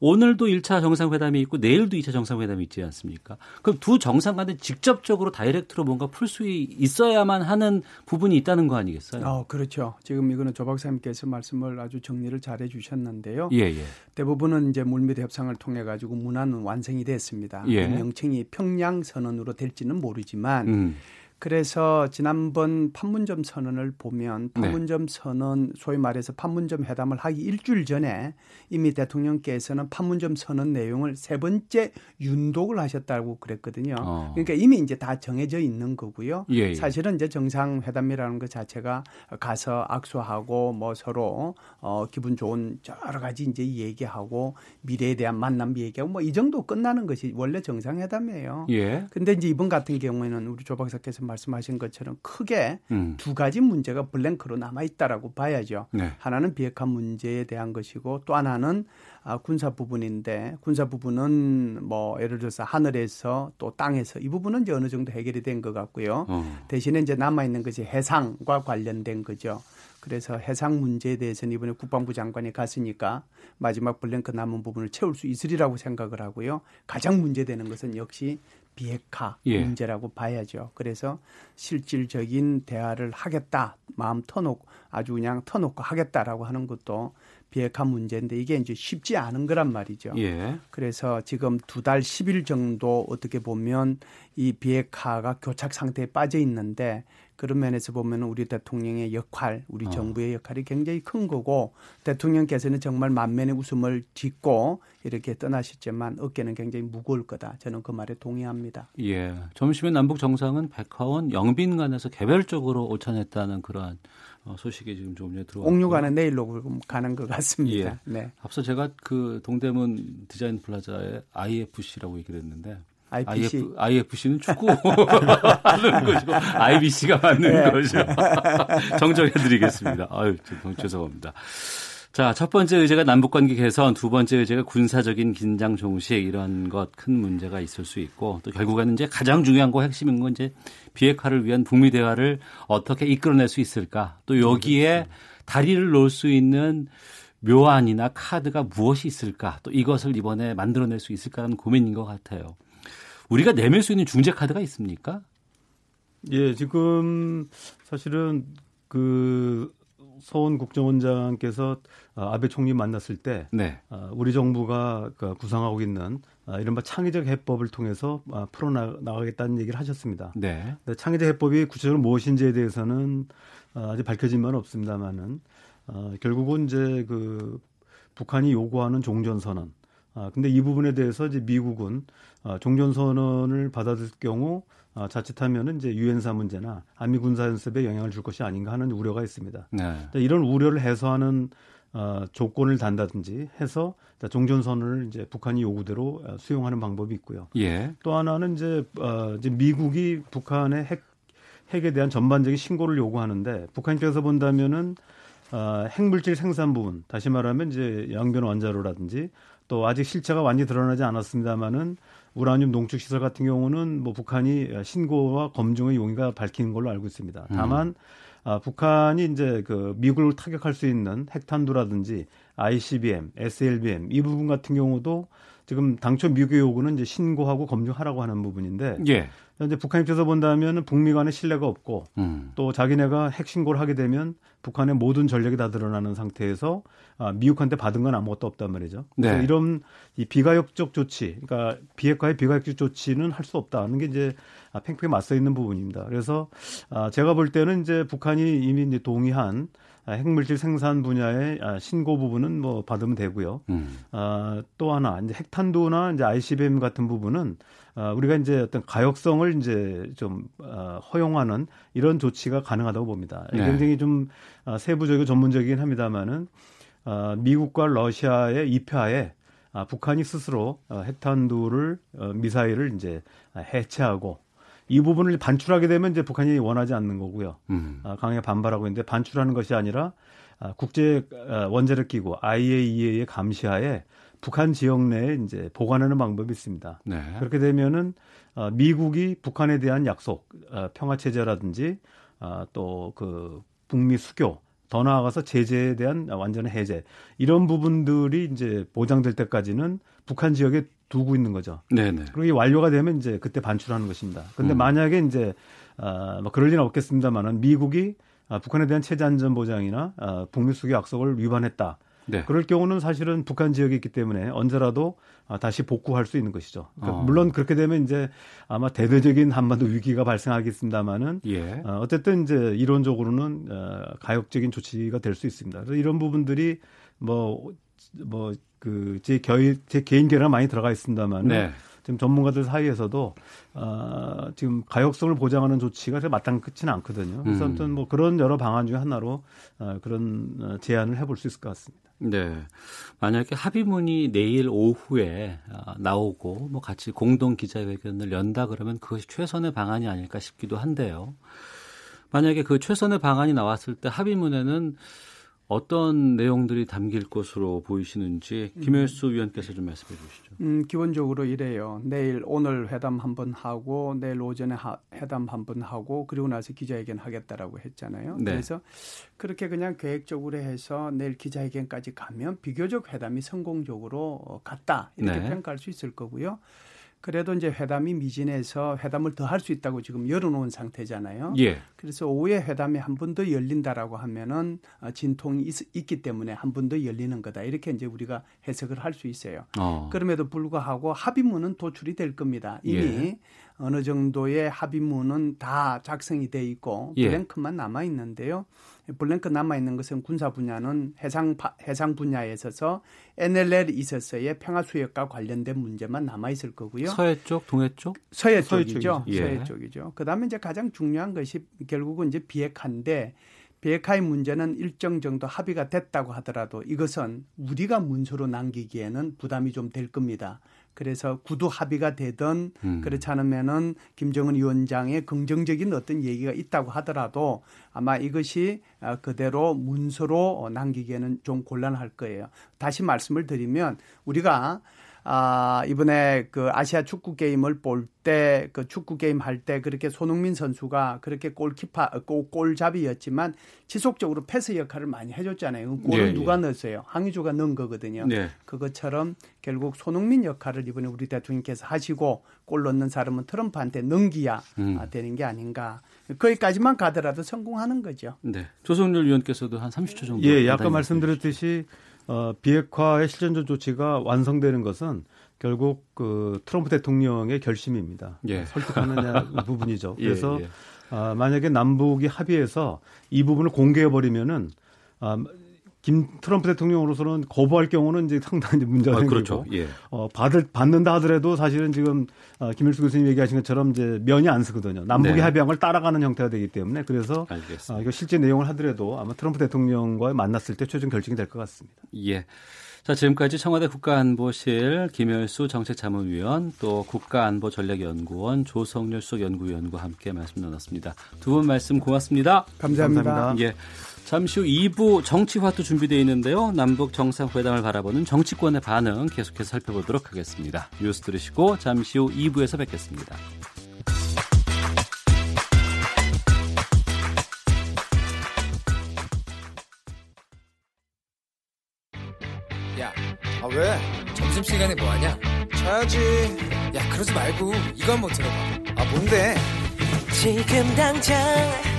오늘도 1차 정상회담이 있고 내일도 2차 정상회담이 있지 않습니까? 그럼 두 정상 간에 직접적으로 다이렉트로 뭔가 풀 수 있어야만 하는 부분이 있다는 거 아니겠어요? 어, 그렇죠. 지금 이거는 조 박사님께서 말씀을 아주 정리를 잘 해 주셨는데요. 예, 예. 대부분은 이제 물밑 협상을 통해 가지고 문화는 완성이 됐습니다. 예. 명칭이 평양 선언으로 될지는 모르지만 음. 그래서 지난번 판문점 선언을 보면 네. 판문점 네. 선언 소위 말해서 판문점 회담을 하기 일주일 전에 이미 대통령께서는 판문점 선언 내용을 세 번째 윤독을 하셨다고 그랬거든요. 어. 그러니까 이미 이제 다 정해져 있는 거고요. 예, 예. 사실은 이제 정상 회담이라는 것 자체가 가서 악수하고 뭐 서로 어 기분 좋은 여러 가지 이제 얘기하고 미래에 대한 만남 얘기하고 뭐 이 정도 끝나는 것이 원래 정상 회담이에요. 예. 근데 이제 이번 같은 경우에는 우리 조 박사께서 말씀하신 것처럼 크게 음. 두 가지 문제가 블랭크로 남아 있다라고 봐야죠. 네. 하나는 비핵화 문제에 대한 것이고 또 하나는 아, 군사 부분인데 군사 부분은 뭐 예를 들어서 하늘에서 또 땅에서 이 부분은 이제 어느 정도 해결이 된 것 같고요. 어. 대신에 이제 남아 있는 것이 해상과 관련된 거죠. 그래서 해상 문제에 대해서는 이번에 국방부 장관이 갔으니까 마지막 블랭크 남은 부분을 채울 수 있으리라고 생각을 하고요. 가장 문제되는 것은 역시 비핵화 예. 문제라고 봐야죠. 그래서 실질적인 대화를 하겠다, 마음 터놓고 아주 그냥 터놓고 하겠다라고 하는 것도 비핵화 문제인데 이게 이제 쉽지 않은 거란 말이죠. 예. 그래서 지금 두 달 10일 정도 어떻게 보면 이 비핵화가 교착 상태에 빠져 있는데 그런 면에서 보면 우리 대통령의 역할, 우리 어. 정부의 역할이 굉장히 큰 거고 대통령께서는 정말 만면의 웃음을 짓고 이렇게 떠나셨지만 어깨는 굉장히 무거울 거다. 저는 그 말에 동의합니다. 예. 점심에 남북 정상은 백화원 영빈관에서 개별적으로 오찬했다는 그러한 어, 소식이 지금 조금 전에 들어왔고 옥류관은 내일로 가는 것 같습니다. 예. 네. 앞서 제가 그 동대문 디자인 플라자에 IFC라고 얘기를 했는데 IPC. IF, IFC는 축구 하는 것이고 IBC가 맞는 네. 거죠. 정정해드리겠습니다. 아유, 죄송합니다. 자, 첫 번째 의제가 남북관계 개선, 두 번째 의제가 군사적인 긴장 종식 이런 것 큰 문제가 있을 수 있고 또 결국에는 이제 가장 중요한 거 핵심인 건 이제 비핵화를 위한 북미 대화를 어떻게 이끌어낼 수 있을까? 또 여기에 다리를 놓을 수 있는 묘안이나 카드가 무엇이 있을까? 또 이것을 이번에 만들어낼 수 있을까라는 고민인 것 같아요. 우리가 내밀 수 있는 중재 카드가 있습니까? 예, 지금 사실은 그 서원 국정원장께서 어, 아베 총리 만났을 때 네. 어, 우리 정부가 그 구상하고 있는 어, 이른바 창의적 해법을 통해서 풀어나가겠다는 얘기를 하셨습니다. 네. 창의적 해법이 구체적으로 무엇인지에 대해서는 아직 밝혀진 바는 없습니다만은 결국은 이제 그 북한이 요구하는 종전선언 아, 근데 이 부분에 대해서 이제 미국은 아, 종전선언을 받아들일 경우 아, 자칫하면은 이제 유엔사 문제나 한미 군사 연습에 영향을 줄 것이 아닌가 하는 우려가 있습니다. 네. 이런 우려를 해소하는 어, 조건을 단다든지 해서 종전선언을 이제 북한이 요구대로 어, 수용하는 방법이 있고요. 예. 또 하나는 이제, 어, 이제 미국이 북한의 핵 핵에 대한 전반적인 신고를 요구하는데 북한 입장에서 본다면은 어, 핵물질 생산 부분, 다시 말하면 이제 양변 원자로라든지 또 아직 실체가 완전히 드러나지 않았습니다만은 우라늄 농축 시설 같은 경우는 뭐 북한이 신고와 검증의 용의가 밝히는 걸로 알고 있습니다. 음. 다만 음. 아, 북한이 이제 그 미국을 타격할 수 있는 핵탄두라든지 ICBM, SLBM 이 부분 같은 경우도 지금 당초 미국의 요구는 이제 신고하고 검증하라고 하는 부분인데 예. 현재 북한 입장에서 본다면 북미 간의 신뢰가 없고 음. 또 자기네가 핵 신고를 하게 되면 북한의 모든 전력이 다 드러나는 상태에서 아, 미국한테 받은 건 아무것도 없단 말이죠. 네. 이런 이 비가역적 조치, 그러니까 비핵화의 비가역적 조치는 할 수 없다는 게 이제 아, 팽팽히 맞서 있는 부분입니다. 그래서 아, 제가 볼 때는 이제 북한이 이미 이제 동의한 아, 핵물질 생산 분야의 아, 신고 부분은 뭐 받으면 되고요. 음. 아, 또 하나 이제 핵탄두나 이제 ICBM 같은 부분은 아, 우리가 이제 어떤 가역성을 이제 좀 아, 허용하는 이런 조치가 가능하다고 봅니다. 네. 굉장히 좀 아, 세부적이고 전문적이긴 합니다만은 아, 미국과 러시아의 입하에 아, 북한이 스스로 어, 핵탄두를 어, 미사일을 이제 해체하고 이 부분을 반출하게 되면 이제 북한이 원하지 않는 거고요. 음. 아, 강하게 반발하고 있는데 반출하는 것이 아니라 아, 국제 아, 원자력 기구 IAEA의 감시하에 북한 지역 내에 이제 보관하는 방법이 있습니다. 네. 그렇게 되면은 어, 미국이 북한에 대한 약속, 어, 평화 체제라든지 어, 또그 북미 수교 더 나아가서 제재에 대한 완전한 해제 이런 부분들이 이제 보장될 때까지는 북한 지역에 두고 있는 거죠. 네네. 그리고 이 완료가 되면 이제 그때 반출하는 것입니다. 근데 음. 만약에 이제 아, 뭐 그럴 리는 없겠습니다만은 미국이 아, 북한에 대한 체제 안전 보장이나 아, 북미 수교 약속을 위반했다. 네. 그럴 경우는 사실은 북한 지역에 있기 때문에 언제라도 아, 다시 복구할 수 있는 것이죠. 그러니까 어. 물론 그렇게 되면 이제 아마 대대적인 한반도 위기가 발생하겠습니다만은 예. 어, 어쨌든 이제 이론적으로는 어, 가역적인 조치가 될 수 있습니다. 그래서 이런 부분들이 뭐 뭐 그제제 개인 결혼 많이 들어가 있습니다만 네. 지금 전문가들 사이에서도 어, 지금 가역성을 보장하는 조치가 마땅치는 않거든요. 그래서 음. 아무튼 뭐 그런 여러 방안 중에 하나로 어, 그런 어, 제안을 해볼 수 있을 것 같습니다. 네. 만약에 합의문이 내일 오후에 어, 나오고 뭐 같이 공동 기자회견을 연다 그러면 그것이 최선의 방안이 아닐까 싶기도 한데요. 만약에 그 최선의 방안이 나왔을 때 합의문에는 어떤 내용들이 담길 것으로 보이시는지 김일수 음. 위원께서 좀 말씀해 주시죠. 음, 기본적으로 이래요. 내일 오늘 회담 한번 하고 내일 오전에 하, 회담 한번 하고 그리고 나서 기자회견 하겠다라고 했잖아요. 네. 그래서 그렇게 그냥 계획적으로 해서 내일 기자회견까지 가면 비교적 회담이 성공적으로 갔다 이렇게 네. 평가할 수 있을 거고요. 그래도 이제 회담이 미진해서 회담을 더 할 수 있다고 지금 열어놓은 상태잖아요. 예. 그래서 오후에 회담이 한 번 더 열린다라고 하면은 어, 진통이 있, 기 때문에 한 번 더 열리는 거다. 이렇게 이제 우리가 해석을 할 수 있어요. 어. 그럼에도 불구하고 합의문은 도출이 될 겁니다. 이미 예. 어느 정도의 합의문은 다 작성이 돼 있고 예. 블랭크만 남아 있는데요. 블랭크 남아 있는 것은 군사 분야는 해상 해상 분야에 있어서 NLL 있었어의 평화 수역과 관련된 문제만 남아 있을 거고요. 서해 쪽, 동해 쪽? 서해, 서해 쪽이죠. 예. 서해 쪽이죠. 그다음에 이제 가장 중요한 것이 결국은 이제 비핵화인데 비핵화의 문제는 일정 정도 합의가 됐다고 하더라도 이것은 우리가 문서로 남기기에는 부담이 좀 될 겁니다. 그래서 구두 합의가 되든 음. 그렇지 않으면은 김정은 위원장의 긍정적인 어떤 얘기가 있다고 하더라도 아마 이것이 어, 그대로 문서로 남기기에는 좀 곤란할 거예요. 다시 말씀을 드리면 우리가 아, 이번에 그 아시아 축구 게임을 볼 때 그 축구 게임 할 때 그렇게 손흥민 선수가 그렇게 골키파 골, 골잡이였지만 지속적으로 패스 역할을 많이 해줬잖아요. 그 골을 네, 누가 네. 넣었어요? 항의조가 넣은 거거든요. 네. 그것처럼 결국 손흥민 역할을 이번에 우리 대통령께서 하시고 골 넣는 사람은 트럼프한테 넘기야 음. 되는 게 아닌가. 거기까지만 가더라도 성공하는 거죠. 네. 조성렬 위원께서도 한 30초 정도. 예, 아까 말씀드렸듯이 어, 비핵화의 실전적 조치가 완성되는 것은 결국 그 트럼프 대통령의 결심입니다. 예. 설득하느냐 부분이죠. 예, 그래서 예, 예. 아, 만약에 남북이 합의해서 이 부분을 공개해 버리면은 아, 김 트럼프 대통령으로서는 거부할 경우는 이제 상당히 문제가 아, 생기고 그렇죠. 예. 어, 받을 받는다 하더라도 사실은 지금 어, 김일수 교수님 얘기하신 것처럼 이제 면이 안 쓰거든요. 남북이 네. 합의한 걸 따라가는 형태가 되기 때문에 그래서 어, 이거 실제 내용을 하더라도 아마 트럼프 대통령과 만났을 때 최종 결정이 될 것 같습니다. 예. 자, 지금까지 청와대 국가안보실 김열수 정책자문위원 또 국가안보전략연구원 조성렬 수석연구위원과 함께 말씀 나눴습니다. 두 분 말씀 고맙습니다. 감사합니다. 감사합니다. 예. 잠시 후 2부 정치화도 준비되어 있는데요. 남북 정상회담을 바라보는 정치권의 반응 계속해서 살펴보도록 하겠습니다. 뉴스 들으시고 잠시 후 2부에서 뵙겠습니다. 야, 아 왜? 점심시간에 뭐하냐? 자야지. 야, 그러지 말고 이거 한번 들어봐. 아, 뭔데? 지금 당장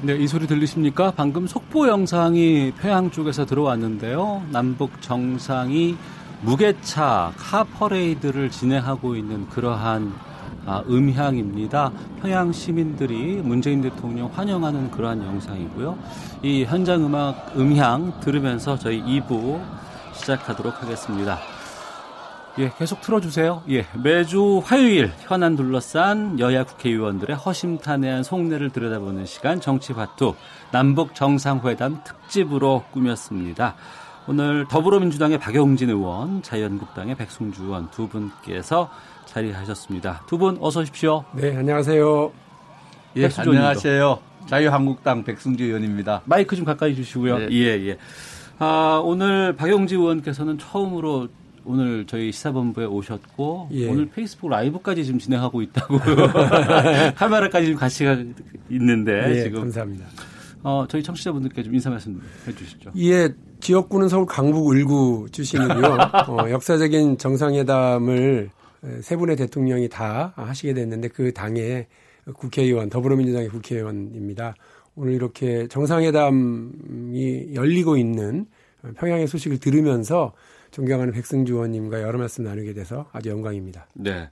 네, 이 소리 들리십니까? 방금 속보 영상이 평양 쪽에서 들어왔는데요. 남북 정상이 무게차 카 퍼레이드를 진행하고 있는 그러한 아, 음향입니다. 평양 시민들이 문재인 대통령 환영하는 그러한 영상이고요. 이 현장 음악 음향 들으면서 저희 2부 시작하도록 하겠습니다. 예, 계속 틀어주세요. 예, 매주 화요일 현안 둘러싼 여야 국회의원들의 허심탄회한 속내를 들여다보는 시간 정치화투 남북 정상회담 특집으로 꾸몄습니다. 오늘 더불어민주당의 박영진 의원, 자유한국당의 백승주 의원 두 분께서 자리하셨습니다. 두 분 어서 오십시오. 네, 안녕하세요. 예, 안녕하세요. 자유한국당 백승주 의원입니다. 마이크 좀 가까이 주시고요. 네. 예, 예. 아, 오늘 박영지 의원께서는 처음으로 오늘 저희 시사본부에 오셨고 예. 오늘 페이스북 라이브까지 지금 진행하고 있다고 카메라까지 지금 같이 있는데 예, 지금 감사합니다. 어, 저희 청취자분들께 좀 인사 말씀 해주시죠. 예, 지역구는 서울 강북 을구 출신이고요. 어, 역사적인 정상회담을 세 분의 대통령이 다 하시게 됐는데 그 당의 국회의원 더불어민주당의 국회의원입니다. 오늘 이렇게 정상회담이 열리고 있는 평양의 소식을 들으면서 존경하는 백승주 의원님과 여러 말씀 나누게 돼서 아주 영광입니다. 네.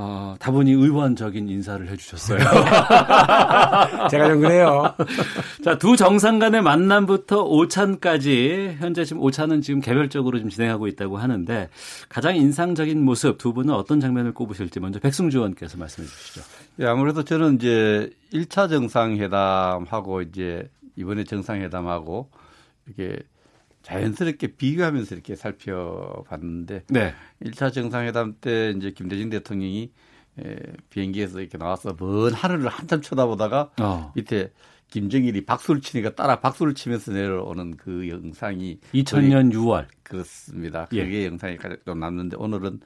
어, 다분히 의원적인 인사를 해주셨어요. 제가 좀 그래요. 자, 두 정상 간의 만남부터 오찬까지 현재 지금 오찬은 지금 개별적으로 좀 진행하고 있다고 하는데 가장 인상적인 모습 두 분은 어떤 장면을 꼽으실지 먼저 백승주 의원께서 말씀해 주시죠. 예, 아무래도 저는 이제 1차 정상회담하고 이제 이번에 정상회담하고 이렇게 자연스럽게 비교하면서 이렇게 살펴봤는데 네. 1차 정상회담 때 이제 김대중 대통령이 에, 비행기에서 이렇게 나와서 먼 하늘을 한참 쳐다보다가 어. 밑에 김정일이 박수를 치니까 따라 박수를 치면서 내려오는 그 영상이 2000년 6월 그렇습니다. 예. 그게 예. 영상이 좀 남는데 오늘은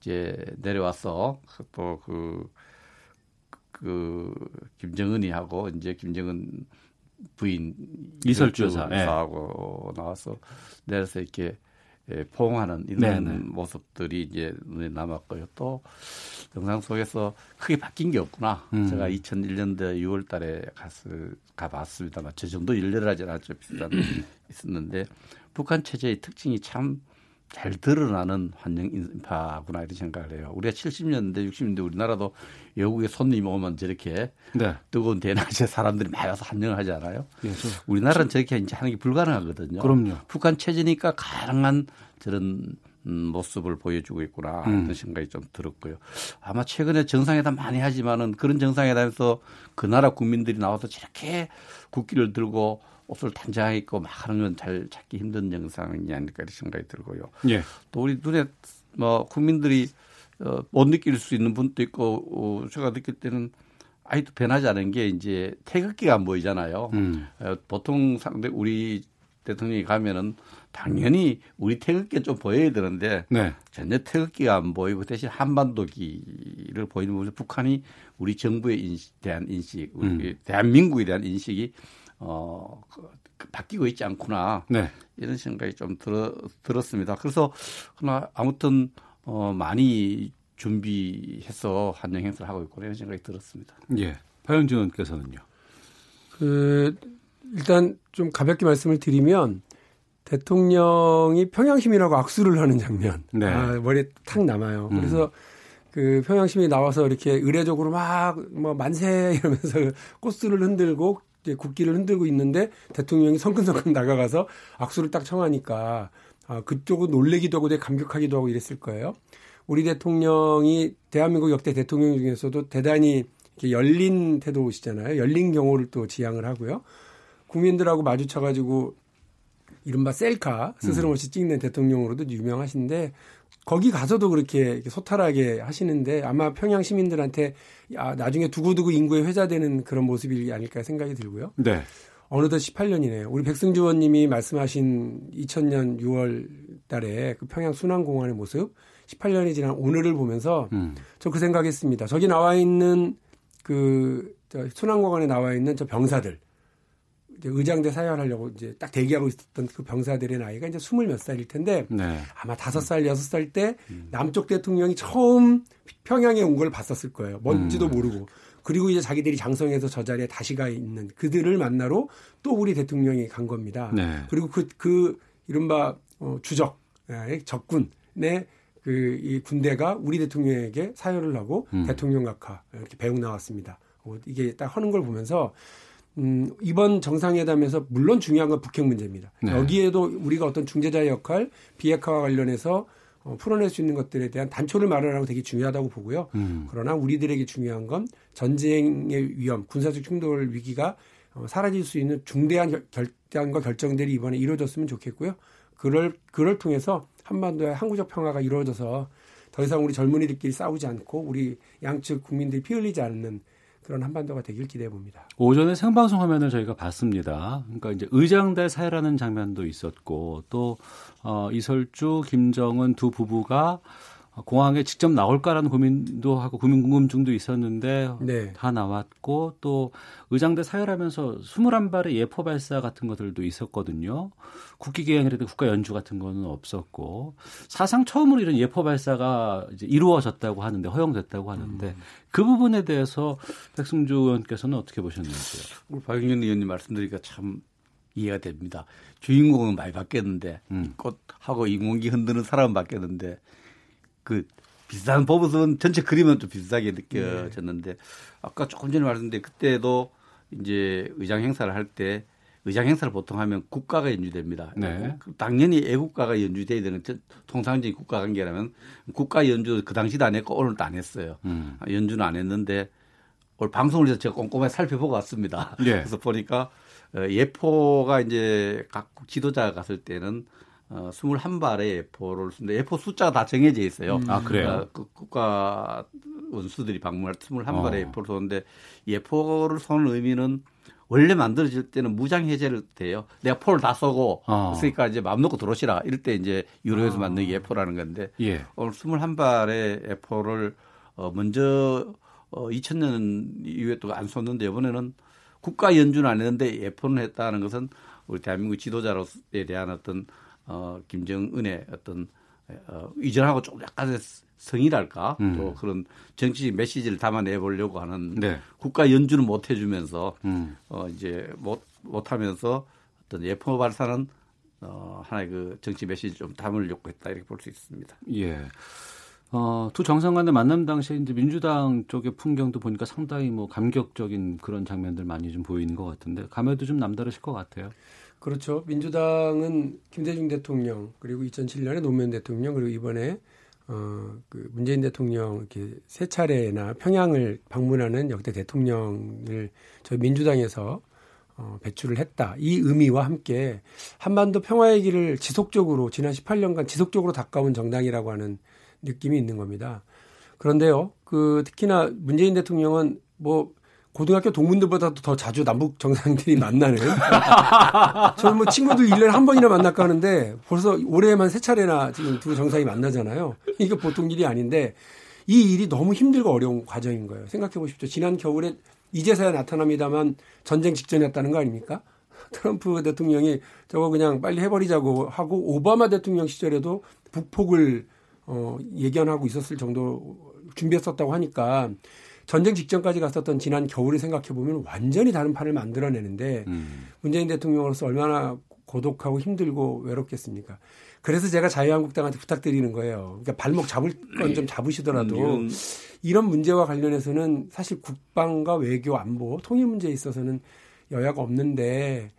이제 내려와서 또그 그 김정은이 하고 이제 김정은 부인 이설주 사하고 네. 나와서 내려서 이렇게 예, 포옹하는 이런 네네. 네. 모습들이 이제 눈에 남았고요. 또 영상 속에서 크게 바뀐 게 없구나. 음. 제가 2001년도 6월 달에 갔을, 가봤습니다만 저 정도 일렬하지 않았죠. 비슷한 있었는데 북한 체제의 특징이 참 잘 드러나는 환경 인파구나 이런 생각을 해요. 우리가 70년대, 60년대 우리나라도 외국에 손님 오면 저렇게 네. 뜨거운 대낮에 사람들이 많이 와서 환영을 하지 않아요? 예, 저, 우리나라는 저렇게 이제 하는 게 불가능하거든요. 그럼요. 북한 체제니까 가능한 저런 음, 모습을 보여주고 있구나 하는 음. 생각이 좀 들었고요. 아마 최근에 정상회담 많이 하지만은 그런 정상회담에서 그 나라 국민들이 나와서 저렇게 국기를 들고 옷을 단장해 있고 막 하는 건 잘 찾기 힘든 영상이 아닐까 이런 생각이 들고요. 예. 또 우리 눈에 뭐 국민들이 어, 못 느낄 수 있는 분도 있고 어, 제가 느낄 때는 아직도 변하지 않은 게 이제 태극기가 안 보이잖아요. 음. 어, 보통 상대 우리 대통령이 가면은 당연히 우리 태극기 좀 보여야 되는데 네. 전혀 태극기가 안 보이고 대신 한반도기를 보이는 부분 북한이 우리 정부에 인식, 대한 인식, 우리 음. 대한민국에 대한 인식이 어 그, 그 바뀌고 있지 않구나 네. 이런 생각이 좀 들어, 들었습니다. 그래서 그러나 아무튼 어, 많이 준비해서 환영 행사를 하고 있고 이런 생각이 들었습니다. 예. 박영준 의원께서는요. 그 일단 좀 가볍게 말씀을 드리면 대통령이 평양시민하고 악수를 하는 장면 네. 아, 머리에 탁 남아요. 음. 그래서 그 평양시민이 나와서 이렇게 의례적으로 막 뭐 만세 이러면서 꽃술을 흔들고 국기를 흔들고 있는데 대통령이 성근성근 나가가서 악수를 딱 청하니까 아, 그쪽은 놀래기도 하고 되게 감격하기도 하고 이랬을 거예요. 우리 대통령이 대한민국 역대 대통령 중에서도 대단히 열린 태도시잖아요. 열린 경호를 또 지향을 하고요. 국민들하고 마주쳐가지고 이른바 셀카 스스럼 없이 찍는 대통령으로도 유명하신데 거기 가서도 그렇게 소탈하게 하시는데 아마 평양 시민들한테 야, 나중에 두고두고 인구에 회자되는 그런 모습이 아닐까 생각이 들고요. 네. 어느덧 18년이네요. 우리 백승주 의원님이 말씀하신 2000년 6월 달에 그 평양 순환공원의 모습 18년이 지난 오늘을 보면서 음. 저그 생각했습니다. 저기 나와 있는 그저 순환공원에 나와 있는 저 병사들 의장대 사연하려고 이제 딱 대기하고 있었던 그 병사들의 나이가 이제 스물 몇 살일 텐데 네. 아마 다섯 살 여섯 살 때 남쪽 대통령이 처음 평양에 온 걸 봤었을 거예요. 뭔지도 음. 모르고 그리고 이제 자기들이 장성해서 저 자리에 다시 가 있는 그들을 만나러 또 우리 대통령이 간 겁니다. 네. 그리고 그, 그 이른바 어, 주적, 예, 적군의 그 이 군대가 우리 대통령에게 사열을 하고 음. 대통령 각하 이렇게 배웅 나왔습니다. 어, 이게 딱 하는 걸 보면서 음, 이번 정상회담에서 물론 중요한 건 북핵 문제입니다. 네. 여기에도 우리가 어떤 중재자의 역할, 비핵화와 관련해서 어, 풀어낼 수 있는 것들에 대한 단초를 마련하고 되게 중요하다고 보고요. 음. 그러나 우리들에게 중요한 건 전쟁의 위험, 군사적 충돌 위기가 어, 사라질 수 있는 중대한 결, 결단과 결정들이 이번에 이루어졌으면 좋겠고요. 그럴 그걸 통해서 한반도의 항구적 평화가 이루어져서 더 이상 우리 젊은이들끼리 싸우지 않고 우리 양측 국민들이 피 흘리지 않는 그런 한반도가 되길 기대해 봅니다. 오전에 생방송 화면을 저희가 봤습니다. 그러니까 이제 의장대 사회라는 장면도 있었고 또 어, 이설주, 김정은 두 부부가 공항에 직접 나올까라는 고민도 하고 고민 궁금증도 있었는데 네. 다 나왔고 또 의장대 사열하면서 21발의 예포 발사 같은 것들도 있었거든요. 국기 개항이라든 국가 연주 같은 거는 없었고 사상 처음으로 이런 예포 발사가 이제 이루어졌다고 하는데 허용됐다고 하는데 음. 그 부분에 대해서 백승주 의원께서는 어떻게 보셨는지요? 우리 박영현 의원님 말씀드리니까 참 이해가 됩니다. 주인공은 많이 바뀌었는데 음. 꽃하고 인공기 흔드는 사람은 바뀌었는데 그 비슷한 보부은 전체 그림은 좀 비슷하게 느껴졌는데 네. 아까 조금 전에 말씀드린 그때도 이제 의장 행사를 할 때 의장 행사를 보통 하면 국가가 연주됩니다. 네. 그 당연히 애국가가 연주돼야 되는 통상적인 국가 관계라면 국가 연주 그 당시도 안 했고 오늘도 안 했어요. 음. 아, 연주는 안 했는데 오늘 방송을 해서 제가 꼼꼼하게 살펴보고 왔습니다. 네. 그래서 보니까 어, 예포가 이제 각국 지도자가 갔을 때는 어, 21발의 예포를 쓰는데 예포 숫자가 다 정해져 있어요. 음. 아, 그래요? 어, 그 국가 원수들이 방문할 21발의 어. 예포를 쏘는데 예포를 쏘는 의미는 원래 만들어질 때는 무장 해제를 돼요. 내가 포를 다 쏘고 어. 그러니까 이제 마음 놓고 들어오시라. 이럴 때 이제 유로에서 어. 만든 예포라는 건데 예. 오늘 21발의 예포를 어 먼저 어 2000년 이후에 또 안 쏘는데 이번에는 국가 연주는 안 했는데 예포는 했다는 것은 우리 대한민국 지도자로에 대한 어떤 어, 김정은의 어떤 어, 이전하고 좀 약간의 성이랄까 음. 또 그런 정치적 메시지를 담아내 보려고 하는 네. 국가 연주는 못 해주면서 음. 어, 이제 못 못하면서 어떤 예포 발사는 어, 하나의 그 정치 메시지 좀 담으려고 했다 이렇게 볼 수 있습니다. 예. 어, 두 정상 간의 만남 당시에 이제 민주당 쪽의 풍경도 보니까 상당히 뭐 감격적인 그런 장면들 많이 좀 보이는 것 같은데 감회도 좀 남다르실 것 같아요. 그렇죠. 민주당은 김대중 대통령 그리고 2007년에 노무현 대통령 그리고 이번에 어, 그 문재인 대통령 이렇게 세 차례나 평양을 방문하는 역대 대통령을 저희 민주당에서 어, 배출을 했다. 이 의미와 함께 한반도 평화의 길을 지속적으로 지난 18년간 지속적으로 닦아온 정당이라고 하는 느낌이 있는 겁니다. 그런데요, 그 특히나 문재인 대통령은 뭐 고등학교 동문들보다도 더 자주 남북 정상들이 만나는. 저는 뭐 친구들 1년에 한 번이나 만날까 하는데 벌써 올해만 세 차례나 지금 두 정상이 만나잖아요. 이게 보통 일이 아닌데 이 일이 너무 힘들고 어려운 과정인 거예요. 생각해 보십시오. 지난 겨울에 이제서야 나타납니다만 전쟁 직전이었다는 거 아닙니까? 트럼프 대통령이 저거 그냥 빨리 해버리자고 하고 오바마 대통령 시절에도 북폭을 어, 예견하고 있었을 정도 준비했었다고 하니까 전쟁 직전까지 갔었던 지난 겨울을 생각해 보면 완전히 다른 판을 만들어내는데 음. 문재인 대통령으로서 얼마나 고독하고 힘들고 외롭겠습니까? 그래서 제가 자유한국당한테 부탁드리는 거예요. 그러니까 발목 잡을 건 좀 잡으시더라도 음, 이런 문제와 관련해서는 사실 국방과 외교 안보 통일 문제에 있어서는 여야가 없는데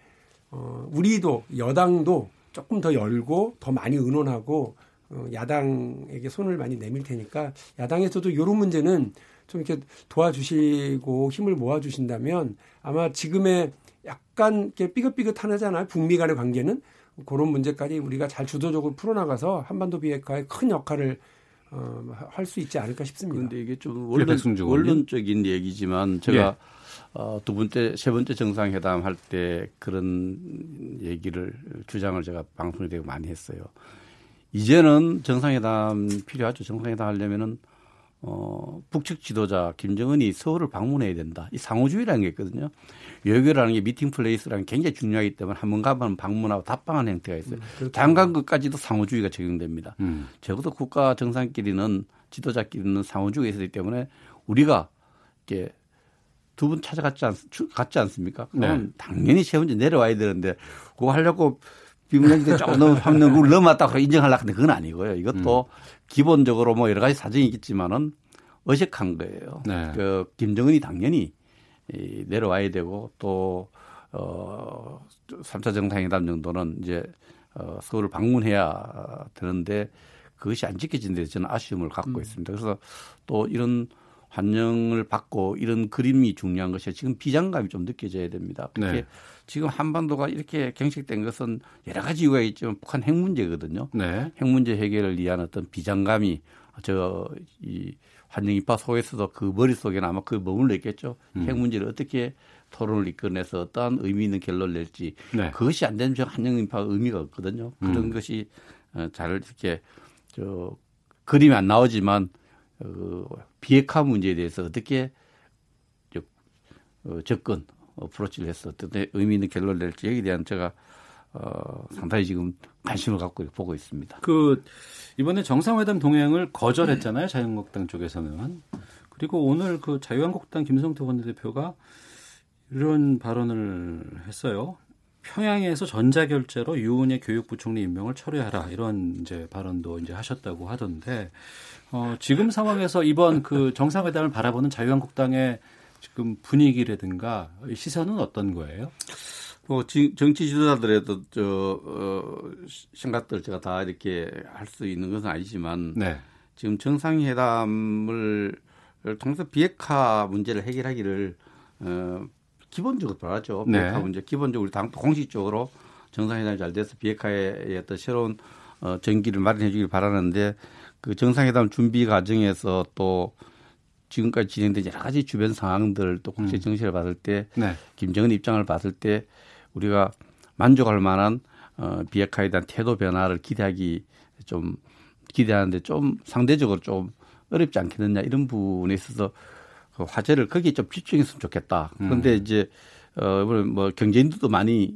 어 우리도 여당도 조금 더 열고 더 많이 의논하고 어 야당에게 손을 많이 내밀 테니까 야당에서도 이런 문제는 좀 이렇게 도와주시고 힘을 모아주신다면 아마 지금의 약간 이렇게 삐긋삐긋하잖아요. 북미 간의 관계는 그런 문제까지 우리가 잘 주도적으로 풀어나가서 한반도 비핵화에 큰 역할을 어, 할 수 있지 않을까 싶습니다. 그런데 이게 좀 원론, 원론적인 얘기지만 제가 예. 어, 두 번째, 세 번째 정상회담 할 때 그런 얘기를 주장을 제가 방송에 대고 많이 했어요. 이제는 정상회담 필요하죠. 정상회담 하려면은 어, 북측 지도자 김정은이 서울을 방문해야 된다. 이 상호주의라는 게 있거든요. 여기라는 게 미팅 플레이스라는 게 굉장히 중요하기 때문에 한 번 가면 방문하고 답방하는 형태가 있어요. 음. 장관 것까지도 상호주의가 적용됩니다. 음. 적어도 국가 정상끼리는 지도자끼리는 상호주의가 있기 때문에 우리가 이렇게 두분 찾아갔지 않, 갔지 않습니까? 그럼 네. 당연히 세 번째 내려와야 되는데 그거 하려고 비문장인데 조금 너무 걸 넘었다고 인정하려고 하는데 그건 아니고요. 이것도 음. 기본적으로 뭐 여러 가지 사정이 있겠지만은 어색한 거예요. 네. 그 김정은이 당연히 이 내려와야 되고 또 어, 3차 정상회담 정도는 이제 어, 서울을 방문해야 되는데 그것이 안 지켜진 데 저는 아쉬움을 갖고 음. 있습니다. 그래서 또 이런 환영을 받고 이런 그림이 중요한 것이 지금 비장감이 좀 느껴져야 됩니다. 그렇게 네. 지금 한반도가 이렇게 경색된 것은 여러 가지 이유가 있지만 북한 핵 문제거든요. 네. 핵 문제 해결을 위한 어떤 비장감이 저이 환영 입파 속에서도 그 머릿속에는 아마 그 머물러 있겠죠. 음. 핵 문제를 어떻게 토론을 이끌어내서 어떠한 의미 있는 결론을 낼지 네. 그것이 안 되면 한영 입파가 의미가 없거든요. 그런 음. 것이 어, 잘 이렇게 저 그림이 안 나오지만 어, 비핵화 문제에 대해서 어떻게 어, 접근 어프로치를 해서 어떤 의미 있는 결론을 낼지 여기에 대한 제가 어, 상당히 지금 관심을 갖고 보고 있습니다. 그 이번에 정상회담 동행을 거절했잖아요 자유한국당 쪽에서는 그리고 오늘 그 자유한국당 김성태 원내대표가 이런 발언을 했어요. 평양에서 전자결제로 유은혜 교육부 총리 임명을 철회하라 이런 이제 발언도 이제 하셨다고 하던데 어, 지금 상황에서 이번 그 정상회담을 바라보는 자유한국당의 지금 분위기라든가 시선은 어떤 거예요? 뭐 정치 지도자들에도 저 어, 생각들 제가 다 이렇게 할 수 있는 것은 아니지만 네. 지금 정상회담을 통해서 비핵화 문제를 해결하기를 어, 기본적으로 바라죠. 네. 비핵화 문제 기본적으로 당도 공식적으로 정상회담이 잘 돼서 비핵화의 어떤 새로운 어, 전기를 마련해 주길 바라는데 그 정상회담 준비 과정에서 또 지금까지 진행된 여러 가지 주변 상황들 또 국제 음. 정세를 봤을 때 네. 김정은 입장을 봤을 때 우리가 만족할 만한 어, 비핵화에 대한 태도 변화를 기대하기 좀 기대하는데 좀 상대적으로 좀 어렵지 않겠느냐 이런 부분에 있어서 그 화제를 거기에 좀 집중했으면 좋겠다. 그런데 음. 이제 어, 뭐 경제인들도 많이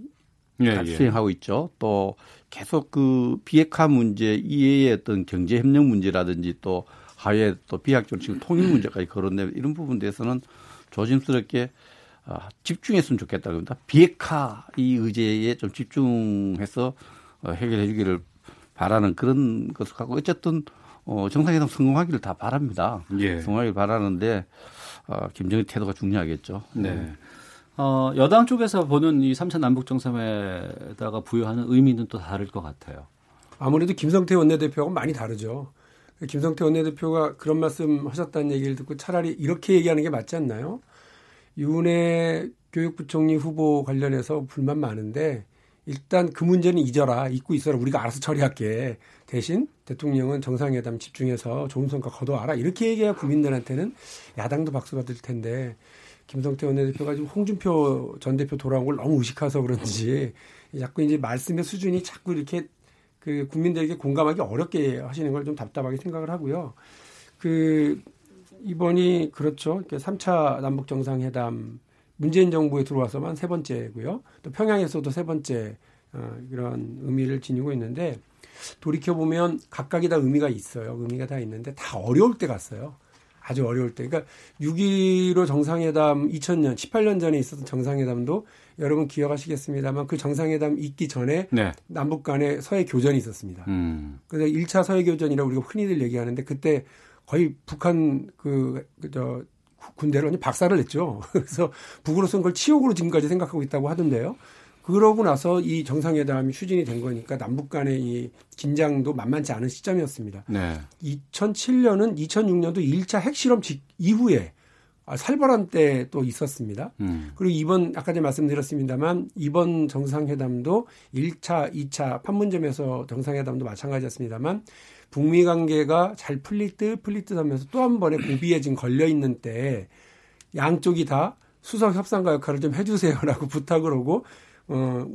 예, 같이 예. 수행하고 있죠. 또 계속 그 비핵화 문제 이외의 어떤 경제 협력 문제라든지 또 하에 또 비약적으로 지금 통일 문제까지 거론되는 이런 부분 에 대해서는 조심스럽게 아, 집중했으면 좋겠다 그럽니다. 비핵화 이 의제에 좀 집중해서 어, 해결해 주기를 바라는 그런 것을 갖고 어쨌든 어, 정상회담 성공하기를 다 바랍니다. 예. 성공하기를 바라는데 어, 김정일 태도가 중요하겠죠. 네. 어, 여당 쪽에서 보는 이 3차 남북 정상회다가 부여하는 의미는 또 다를 것 같아요. 아무래도 김성태 원내대표하고 많이 다르죠. 김성태 원내대표가 그런 말씀 하셨다는 얘기를 듣고 차라리 이렇게 얘기하는 게 맞지 않나요? 유은혜 교육부총리 후보 관련해서 불만 많은데 일단 그 문제는 잊어라, 잊고 있어라, 우리가 알아서 처리할게. 대신 대통령은 정상회담 집중해서 좋은 성과 거둬와라. 이렇게 얘기해야 국민들한테는 야당도 박수 받을 텐데 김성태 원내대표가 지금 홍준표 전 대표 돌아온 걸 너무 의식해서 그런지 자꾸 이제 말씀의 수준이 자꾸 이렇게 그 국민들에게 공감하기 어렵게 하시는 걸 좀 답답하게 생각을 하고요. 그 이번이 그렇죠. 3차 남북 정상회담 문재인 정부에 들어와서만 세 번째고요. 또 평양에서도 세 번째 어, 이런 의미를 지니고 있는데 돌이켜 보면 각각이 다 의미가 있어요. 의미가 다 있는데 다 어려울 때 갔어요. 아주 어려울 때. 그러니까 6.15 정상회담 2000년, 18년 전에 있었던 정상회담도 여러분 기억하시겠습니다만 그 정상회담 있기 전에 네. 남북 간에 서해 교전이 있었습니다. 음. 그래서 1차 서해 교전이라고 우리가 흔히들 얘기하는데 그때 거의 북한 그, 그 저, 군대를 박살을 냈죠. 그래서 북으로서는 그걸 치욕으로 지금까지 생각하고 있다고 하던데요. 그러고 나서 이 정상회담이 추진이 된 거니까 남북 간의 이 긴장도 만만치 않은 시점이었습니다. 네. 2007년은 2006년도 1차 핵실험 직 이후에 아, 살벌한 때 또 있었습니다. 음. 그리고 이번 아까 전에 말씀드렸습니다만 이번 정상회담도 1차, 2차 판문점에서 정상회담도 마찬가지였습니다만 북미 관계가 잘 풀릴 듯 풀릴 듯 하면서 또 한 번의 고비에 지금 걸려 있는 때 양쪽이 다 수석 협상가 역할을 좀 해주세요라고 부탁을 하고 어,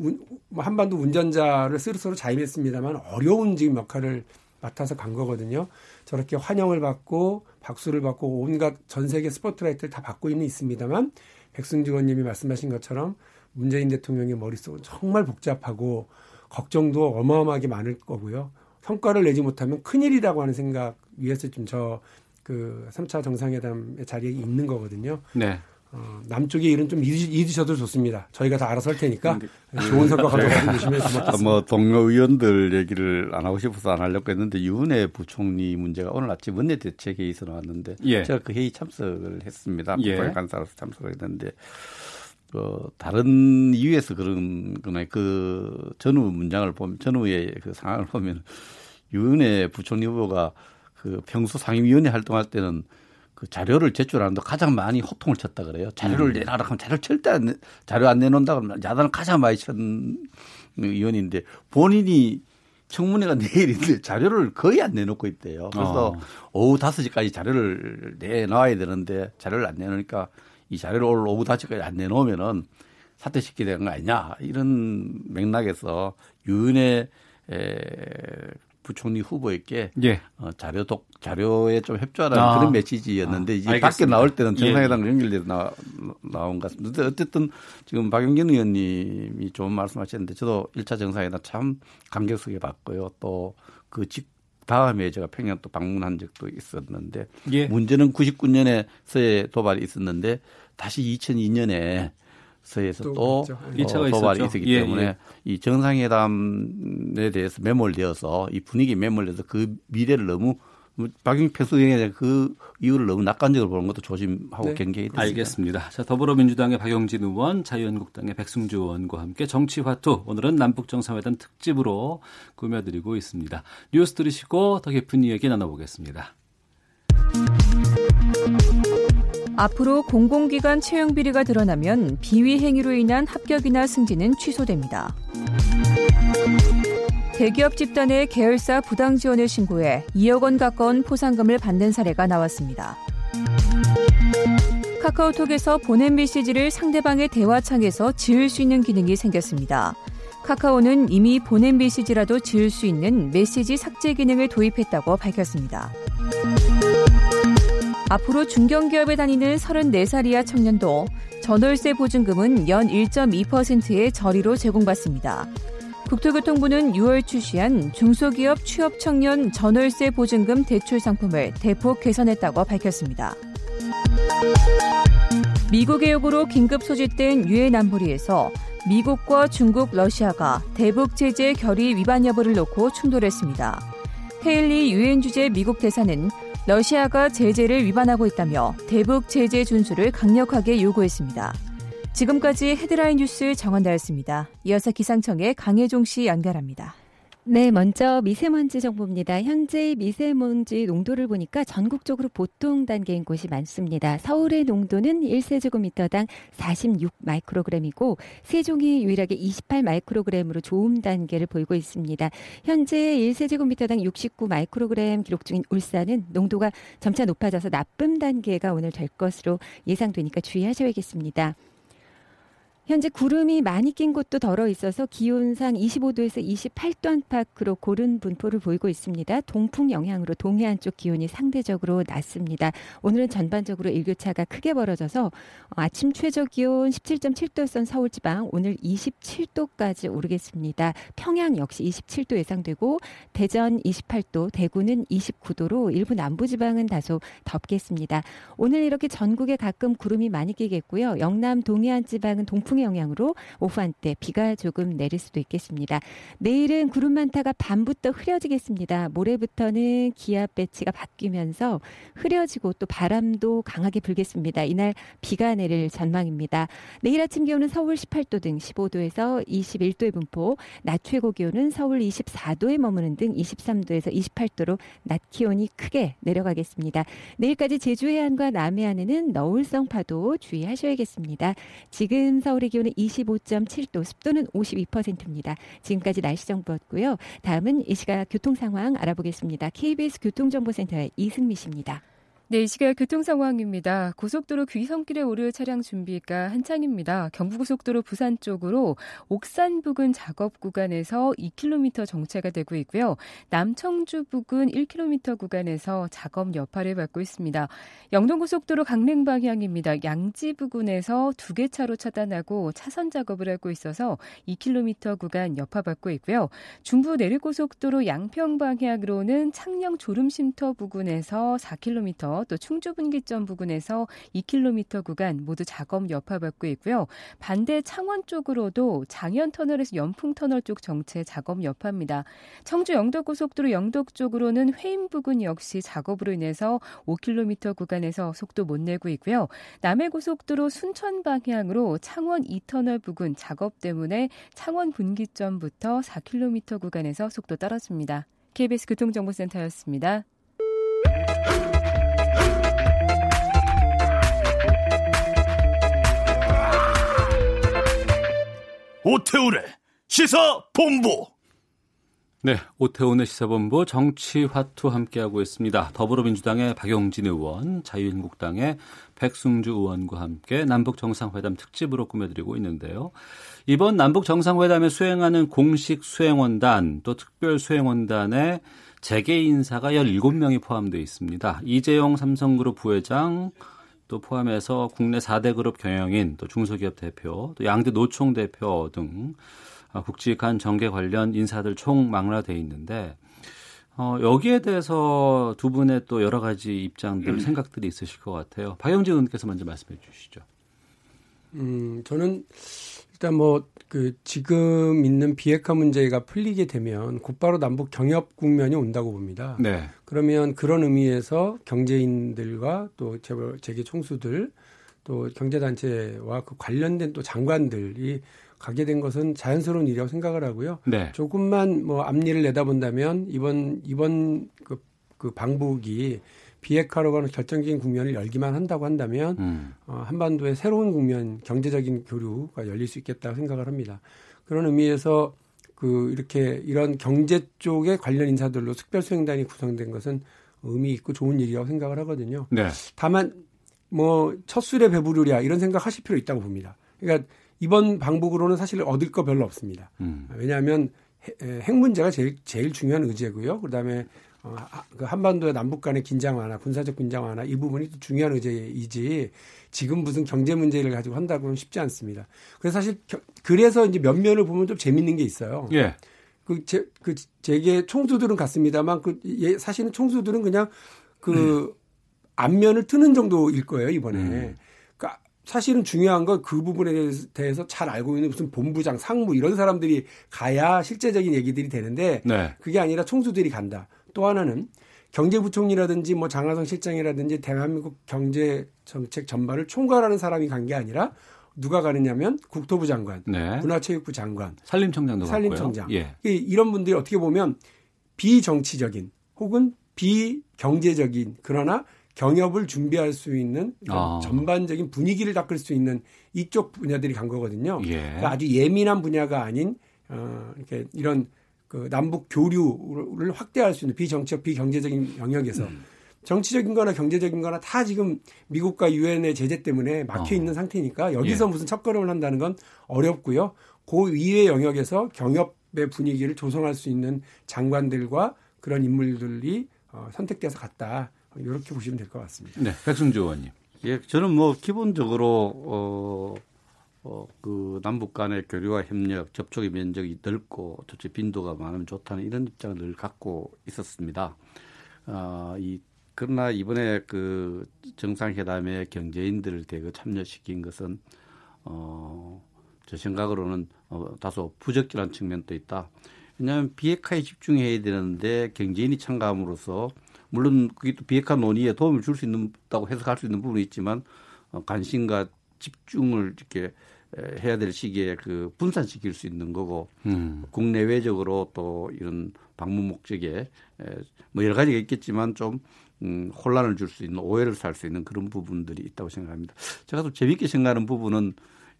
뭐 한반도 운전자를 스스로 자임했습니다만 어려운 지금 역할을 맡아서 간 거거든요. 저렇게 환영을 받고 박수를 받고 온갖 전 세계 스포트라이트를 다 받고 있는 있습니다만 백승주 의원님이 말씀하신 것처럼 문재인 대통령의 머릿속은 정말 복잡하고 걱정도 어마어마하게 많을 거고요. 성과를 내지 못하면 큰일이라고 하는 생각 위에서 좀 저 그 3차 정상회담의 자리에 있는 거거든요. 네. 어, 남쪽의 일은 좀 잊으셔도 좋습니다. 저희가 다 알아서 할 테니까 좋은 성과 가져가고 계시면 고맙겠습니다. 뭐 동료 의원들 얘기를 안 하고 싶어서 안 하려고 했는데 유은혜 부총리 문제가 오늘 아침 원내 대책회의에서 나왔는데 예. 제가 그 회의 참석을 했습니다. 예. 간사로서 참석을 했는데 그 다른 이유에서 그런 거나 그 전후 문장을 보면 전후의 그 상황을 보면 유은혜 부총리 후보가 그 평소 상임위원회 활동할 때는 그 자료를 제출하는데 가장 많이 호통을 쳤다 그래요. 자료를 음. 내놔라 하면 자료를 절대 안 내, 자료 안 내놓는다 그러면 야단을 가장 많이 친 의원인데 본인이 청문회가 내일인데 자료를 거의 안 내놓고 있대요. 그래서 어. 오후 5시까지 자료를 내놔야 되는데 자료를 안 내놓으니까 이 자료를 오늘 오후 5시까지 안 내놓으면은 사퇴시키게 되는 거 아니냐 이런 맥락에서 유은혜 에, 부총리 후보에게 예. 어, 자료 독 자료에 좀 협조하라는 아. 그런 메시지였는데 아. 이제 알겠습니다. 밖에 나올 때는 정상회담 예. 연결돼서 나, 나온 것 같습니다. 어쨌든 지금 박영진 의원님이 좋은 말씀하셨는데 저도 1차 정상회담 참 감격 속에 봤고요. 또 그 직 다음에 제가 평양 또 방문한 적도 있었는데 예. 문제는 99년에 서해 도발이 있었는데 다시 2002년에 서에서 또, 또 어, 도발이 있었기 예, 때문에 예. 이 정상회담에 대해서 매몰되어서 이 분위기 매몰돼서 그 미래를 너무 박영 패수행에 그 이유를 너무 낙관적으로 보는 것도 조심하고 네. 경계해야 됩니다. 알겠습니다. 자, 더불어민주당의 박영진 의원, 자유한국당의 백승주 의원과 함께 정치화투 오늘은 남북정상회담 특집으로 꾸며드리고 있습니다. 뉴스 들으시고 더 깊은 이야기 나눠보겠습니다. 앞으로 공공기관 채용 비리가 드러나면 비위 행위로 인한 합격이나 승진은 취소됩니다. 대기업 집단의 계열사 부당 지원을 신고해 2억 원 가까운 포상금을 받는 사례가 나왔습니다. 카카오톡에서 보낸 메시지를 상대방의 대화창에서 지울 수 있는 기능이 생겼습니다. 카카오는 이미 보낸 메시지라도 지울 수 있는 메시지 삭제 기능을 도입했다고 밝혔습니다. 앞으로 중견기업에 다니는 34살 이하 청년도 전월세 보증금은 연 1.2%의 저리로 제공받습니다. 국토교통부는 6월 출시한 중소기업 취업 청년 전월세 보증금 대출 상품을 대폭 개선했다고 밝혔습니다. 미국의 요구로 긴급 소집된 유엔 안보리에서 미국과 중국, 러시아가 대북 제재 결의 위반 여부를 놓고 충돌했습니다. 헤일리 유엔 주재 미국 대사는 러시아가 제재를 위반하고 있다며 대북 제재 준수를 강력하게 요구했습니다. 지금까지 헤드라인 뉴스 정원다였습니다. 이어서 기상청의 강혜종 씨 연결합니다. 네, 먼저 미세먼지 정보입니다. 현재 미세먼지 농도를 보니까 전국적으로 보통 단계인 곳이 많습니다. 서울의 농도는 1세제곱미터당 46 마이크로그램이고 세종이 유일하게 28 마이크로그램으로 좋음 단계를 보이고 있습니다. 현재 1세제곱미터당 69 마이크로그램 기록 중인 울산은 농도가 점차 높아져서 나쁨 단계가 오늘 될 것으로 예상되니까 주의하셔야겠습니다. 현재 구름이 많이 낀 곳도 덜어 있어서 기온상 25도에서 28도 안팎으로 고른 분포를 보이고 있습니다. 동풍 영향으로 동해안 쪽 기온이 상대적으로 낮습니다. 오늘은 전반적으로 일교차가 크게 벌어져서 아침 최저 기온 17.7도였던 서울 지방 오늘 27도까지 오르겠습니다. 평양 역시 27도 예상되고 대전 28도, 대구는 29도로 일부 남부 지방은 다소 덥겠습니다. 오늘 이렇게 전국에 가끔 구름이 많이 끼겠고요. 영남 동해안 지방은 동풍 동풍의 영향으로 오후 한때 비가 조금 내릴 수도 있겠습니다. 내일은 구름 많다가 밤부터 흐려지겠습니다. 모레부터는 기압 배치가 바뀌면서 흐려지고 또 바람도 강하게 불겠습니다. 이날 비가 내릴 전망입니다. 내일 아침 기온은 서울 18도 등 15도에서 21도의 분포, 낮 최고 기온은 서울 24도에 머무는 등 23도에서 28도로 낮 기온이 크게 내려가겠습니다. 내일까지 제주 해안과 남해안에는 너울성 파도 주의하셔야겠습니다. 지금 서울 서울의 기온은 25.7도, 습도는 52%입니다. 지금까지 날씨 정보였고요. 다음은 이 시각 교통 상황 알아보겠습니다. KBS 교통정보센터의 이승미 씨입니다. 네, 이 시각 교통 상황입니다. 고속도로 귀성길에 오를 차량 준비가 한창입니다. 경부고속도로 부산 쪽으로 옥산 부근 작업 구간에서 2km 정체가 되고 있고요. 남청주 부근 1km 구간에서 작업 여파를 받고 있습니다. 영동고속도로 강릉 방향입니다. 양지 부근에서 두 개 차로 차단하고 차선 작업을 하고 있어서 2km 구간 여파받고 있고요. 중부 내륙고속도로 양평 방향으로는 창녕 졸음쉼터 부근에서 4km 또 충주 분기점 부근에서 2km 구간 모두 작업 여파받고 있고요. 반대 창원 쪽으로도 장현 터널에서 연풍 터널 쪽 정체 작업 여파입니다. 청주 영덕 고속도로 영덕 쪽으로는 회인 부근 역시 작업으로 인해서 5km 구간에서 속도 못 내고 있고요. 남해 고속도로 순천 방향으로 창원 2터널 부근 작업 때문에 창원 분기점부터 4km 구간에서 속도 떨어집니다. KBS 교통정보센터였습니다. 오태우래 시사본부. 네, 오태훈의 시사본부 정치화투 함께하고 있습니다. 더불어민주당의 박용진 의원, 자유한국당의 백승주 의원과 함께 남북 정상회담 특집으로 꾸며드리고 있는데요. 이번 남북 정상회담에 수행하는 공식 수행원단 또 특별 수행원단에 재계 인사가 17명이 포함되어 있습니다. 이재용 삼성그룹 부회장 또 포함해서 국내 4대 그룹 경영인 또 중소기업 대표 또 양대 노총 대표 등 어, 국직한 정계 관련 인사들 총 망라돼 있는데 어, 여기에 대해서 두 분의 또 여러 가지 입장들 음. 생각들이 있으실 것 같아요. 박영진 의원께서 먼저 말씀해 주시죠. 음, 저는 일단 뭐 그 지금 있는 비핵화 문제가 풀리게 되면 곧바로 남북 경협 국면이 온다고 봅니다. 네. 그러면 그런 의미에서 경제인들과 또 재계 총수들 또 경제단체와 그 관련된 또 장관들이 가게 된 것은 자연스러운 일이라고 생각을 하고요. 네. 조금만 뭐 앞니를 내다본다면 이번 이번 그, 그 방북이 비핵화로 가는 결정적인 국면을 열기만 한다고 한다면 음. 어, 한반도의 새로운 국면 경제적인 교류가 열릴 수 있겠다고 생각을 합니다. 그런 의미에서 그 이렇게 이런 경제 쪽의 관련 인사들로 특별수행단이 구성된 것은 의미 있고 좋은 일이라고 생각을 하거든요. 네. 다만 뭐 첫 술에 배부르랴 이런 생각하실 필요 있다고 봅니다. 그러니까 이번 방북으로는 사실 얻을 거 별로 없습니다. 음. 왜냐하면 핵 문제가 제일 제일 중요한 의제고요. 그다음에 한반도의 남북 간의 긴장 완화, 군사적 긴장 완화 이 부분이 중요한 의제이지 지금 무슨 경제 문제를 가지고 한다고는 쉽지 않습니다. 그래서 사실 겨, 그래서 이제 면면을 보면 좀 재밌는 게 있어요. 예. 그, 제, 그, 제게 총수들은 같습니다만 그, 예, 사실은 총수들은 그냥 그 음. 안면을 트는 정도일 거예요, 이번에. 음. 사실은 중요한 건 그 부분에 대해서 잘 알고 있는 무슨 본부장, 상무 이런 사람들이 가야 실제적인 얘기들이 되는데 네. 그게 아니라 총수들이 간다. 또 하나는 경제부총리라든지 뭐 장하성 실장이라든지 대한민국 경제 정책 전반을 총괄하는 사람이 간 게 아니라 누가 가느냐면 국토부 장관, 네. 문화체육부 장관, 산림청장도 산림청장. 예. 이런 분들이 어떻게 보면 비정치적인 혹은 비경제적인 그러나 경협을 준비할 수 있는 아. 전반적인 분위기를 닦을 수 있는 이쪽 분야들이 간 거거든요. 예. 그러니까 아주 예민한 분야가 아닌 어 이렇게 이런 그 남북 교류를 확대할 수 있는 비정치적 비경제적인 영역에서 음. 정치적인 거나 경제적인 거나 다 지금 미국과 유엔의 제재 때문에 막혀 있는 어. 상태니까 여기서 예. 무슨 첫걸음을 한다는 건 어렵고요. 그 이외의 영역에서 경협의 분위기를 조성할 수 있는 장관들과 그런 인물들이 어, 선택돼서 갔다. 이렇게 보시면 될 것 같습니다. 네, 백승주 의원님. 예, 저는 뭐 기본적으로 어, 어, 그 남북 간의 교류와 협력, 접촉의 면적이 넓고 접촉 빈도가 많으면 좋다는 이런 입장을 늘 갖고 있었습니다. 어, 이 그러나 이번에 그 정상회담에 경제인들을 대거 참여시킨 것은 어, 제 생각으로는 어, 다소 부적절한 측면도 있다. 왜냐하면 비핵화에 집중해야 되는데 경제인이 참가함으로써 물론 그게 또 비핵화 논의에 도움을 줄 수 있다고 해석할 수 있는 부분이 있지만 어, 관심과 집중을 이렇게 해야 될 시기에 그 분산시킬 수 있는 거고 음. 국내외적으로 또 이런 방문 목적에 뭐 여러 가지가 있겠지만 좀 음, 혼란을 줄 수 있는 오해를 살 수 있는 그런 부분들이 있다고 생각합니다. 제가 또 재밌게 생각하는 부분은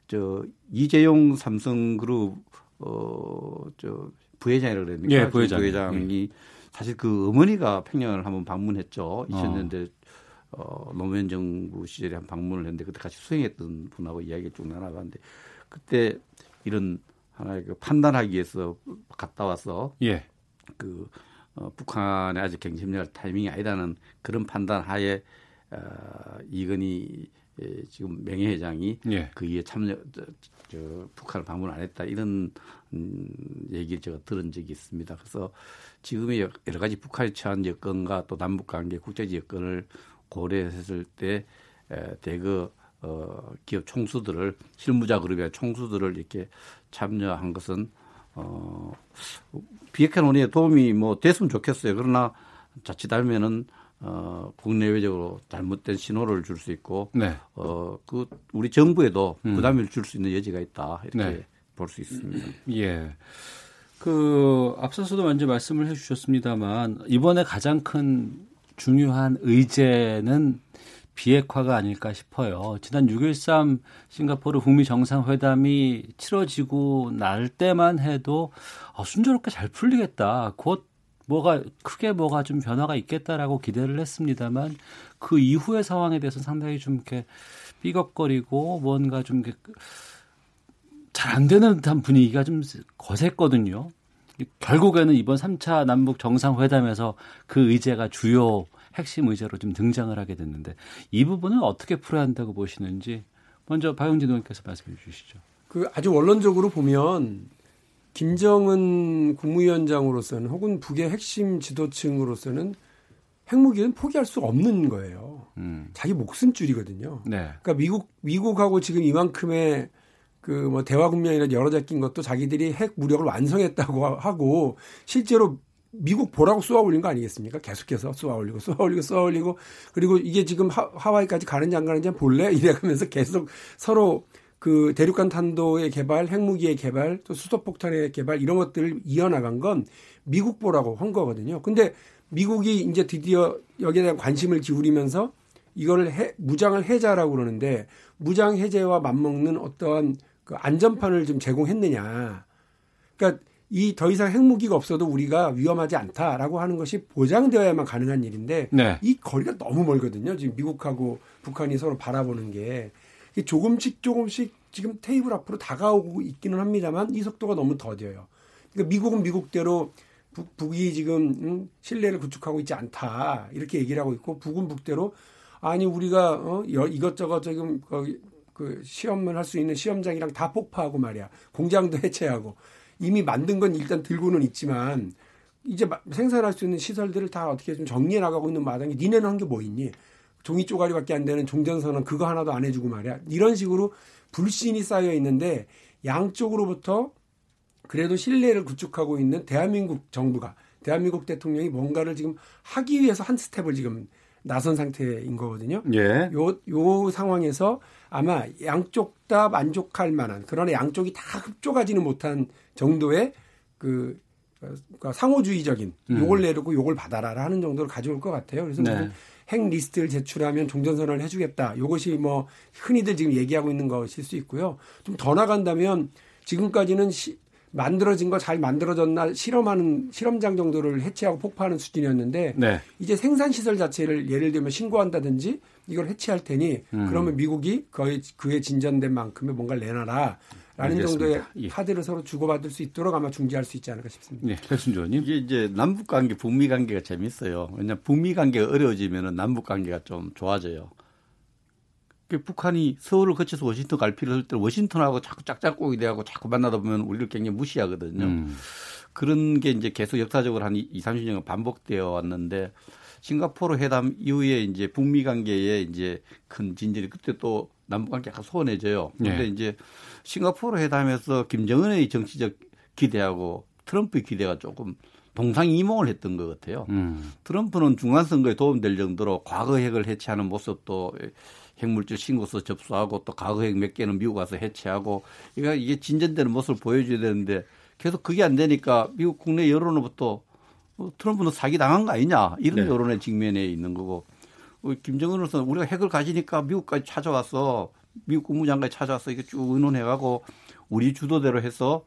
저 이재용 삼성그룹 어저 부회장이라고 그랬니까 예, 부회장. 부회장이 예. 사실 그 어머니가 평양을 한번 방문했죠. 2000년대 어. 어, 노무현 정부 시절에 한 방문을 했는데 그때 같이 수행했던 분하고 이야기를 쭉 나눠봤는데 그때 이런 하나의 그 판단하기 위해서 갔다 와서 예. 그 어, 북한의 아직 경제협력할 타이밍이 아니라는 그런 판단 하에 어, 이건희 예, 지금 명예회장이 예. 거기에 참여 저, 저 북한을 방문 안 했다 이런 음, 얘기를 제가 들은 적이 있습니다. 그래서 지금의 여러 가지 북한이 처한 여건과 또 남북 관계 국제적 여건을 고려했을 때 에, 대거 어, 기업 총수들을 실무자 그룹의 총수들을 이렇게 참여한 것은 어, 비핵화 논의에 도움이 뭐 됐으면 좋겠어요. 그러나 자칫하면은 어, 국내외적으로 잘못된 신호를 줄 수 있고, 네. 어, 그, 우리 정부에도 음. 부담을 줄 수 있는 여지가 있다. 이렇게 네. 볼수 있습니다. 예. 그, 앞서서도 먼저 말씀을 해 주셨습니다만, 이번에 가장 큰 중요한 의제는 비핵화가 아닐까 싶어요. 지난 6.13 싱가포르 북미 정상회담이 치러지고 날 때만 해도 아, 순조롭게 잘 풀리겠다. 곧 뭐가 크게 뭐가 좀 변화가 있겠다라고 기대를 했습니다만 그 이후의 상황에 대해서 상당히 좀 이렇게 삐걱거리고 뭔가 좀잘안 되는 듯한 분위기가 좀 거셌거든요. 결국에는 이번 3차 남북 정상회담에서 그 의제가 주요 핵심 의제로 좀 등장을 하게 됐는데 이 부분은 어떻게 풀어야 한다고 보시는지 먼저 박영진 의원께서 말씀해 주시죠. 그 아주 원론적으로 보면 김정은 국무위원장으로서는 혹은 북의 핵심 지도층으로서는 핵무기는 포기할 수 없는 거예요. 음. 자기 목숨줄이거든요. 네. 그러니까 미국 미국하고 지금 이만큼의 그 뭐 대화 국면이나 여러 잡낀 것도 자기들이 핵 무력을 완성했다고 하고 실제로 미국 보라고 쏘아 올린 거 아니겠습니까? 계속해서 쏘아 올리고 쏘아 올리고 쏘아 올리고 그리고 이게 지금 하, 와이까지 가는지 안 가는지 볼래? 이래가면서 계속 서로 그 대륙간 탄도의 개발, 핵무기의 개발, 또 수소폭탄의 개발 이런 것들을 이어나간 건 미국 보라고 한 거거든요. 근데 미국이 이제 드디어 여기에 대한 관심을 기울이면서 이거를 해, 무장을 해자라고 그러는데 무장 해제와 맞먹는 어떠한 그 안전판을 좀 제공했느냐. 그러니까 이 더 이상 핵무기가 없어도 우리가 위험하지 않다라고 하는 것이 보장되어야만 가능한 일인데 네. 이 거리가 너무 멀거든요. 지금 미국하고 북한이 서로 바라보는 게 조금씩 조금씩 지금 테이블 앞으로 다가오고 있기는 합니다만 이 속도가 너무 더뎌요. 그러니까 미국은 미국대로 북, 북이 지금 음, 신뢰를 구축하고 있지 않다 이렇게 얘기를 하고 있고 북은 북대로 아니 우리가 어, 이것저것 지금 그 시험을 할 수 있는 시험장이랑 다 폭파하고 말이야 공장도 해체하고 이미 만든 건 일단 들고는 있지만 이제 생산할 수 있는 시설들을 다 어떻게 좀 정리해 나가고 있는 마당에 니네는 한 게 뭐 있니? 종이 쪼가리밖에 안 되는 종전선언 그거 하나도 안 해주고 말이야. 이런 식으로 불신이 쌓여 있는데 양쪽으로부터 그래도 신뢰를 구축하고 있는 대한민국 정부가 대한민국 대통령이 뭔가를 지금 하기 위해서 한 스텝을 지금 나선 상태인 거거든요. 예. 요, 요 상황에서 아마 양쪽 다 만족할 만한 그러나 양쪽이 다 흡족하지는 못한 정도의 그 그러니까 상호주의적인 음. 요걸 내리고 요걸 받아라 하는 정도를 가져올 것 같아요. 그래서 네. 핵 리스트를 제출하면 종전선언을 해주겠다. 이것이 뭐 흔히들 지금 얘기하고 있는 것일 수 있고요. 좀 더 나간다면 지금까지는 시, 만들어진 거 잘 만들어졌나 실험하는 실험장 정도를 해체하고 폭파하는 수준이었는데 네. 이제 생산 시설 자체를 예를 들면 신고한다든지 이걸 해체할 테니 음. 그러면 미국이 거의 그에 진전된 만큼의 뭔가를 내놔라. 라는 알겠습니다. 정도의 예. 카드를 서로 주고받을 수 있도록 아마 중재할 수 있지 않을까 싶습니다. 네, 최순조님. 이게 이제 남북 관계, 북미 관계가 재밌어요. 왜냐 북미 관계가 어려워지면 남북 관계가 좀 좋아져요. 그 북한이 서울을 거쳐서 워싱턴 갈 필요 없을 때 워싱턴하고 자꾸 짝짝꿍이 돼하고 자꾸 만나다 보면 우리를 굉장히 무시하거든요. 음. 그런 게 이제 계속 역사적으로 한 2, 30년 반복되어 왔는데 싱가포르 회담 이후에 이제 북미 관계에 이제 큰 진전이 그때 또 남북 관계 약간 소원해져요. 그런데 네. 이제 싱가포르 회담에서 김정은의 정치적 기대하고 트럼프의 기대가 조금 동상이몽을 했던 것 같아요. 음. 트럼프는 중간선거에 도움될 정도로 과거 핵을 해체하는 모습도 핵물질 신고서 접수하고 또 과거 핵 몇 개는 미국 가서 해체하고 그러니까 이게 진전되는 모습을 보여줘야 되는데 계속 그게 안 되니까 미국 국내 여론으로부터 어, 트럼프는 사기 당한 거 아니냐 이런 네. 여론의 직면에 있는 거고 어, 김정은으로서는 우리가 핵을 가지니까 미국까지 찾아와서 미국 국무장관이 찾아와서 이게 쭉 의논해가고 우리 주도대로 해서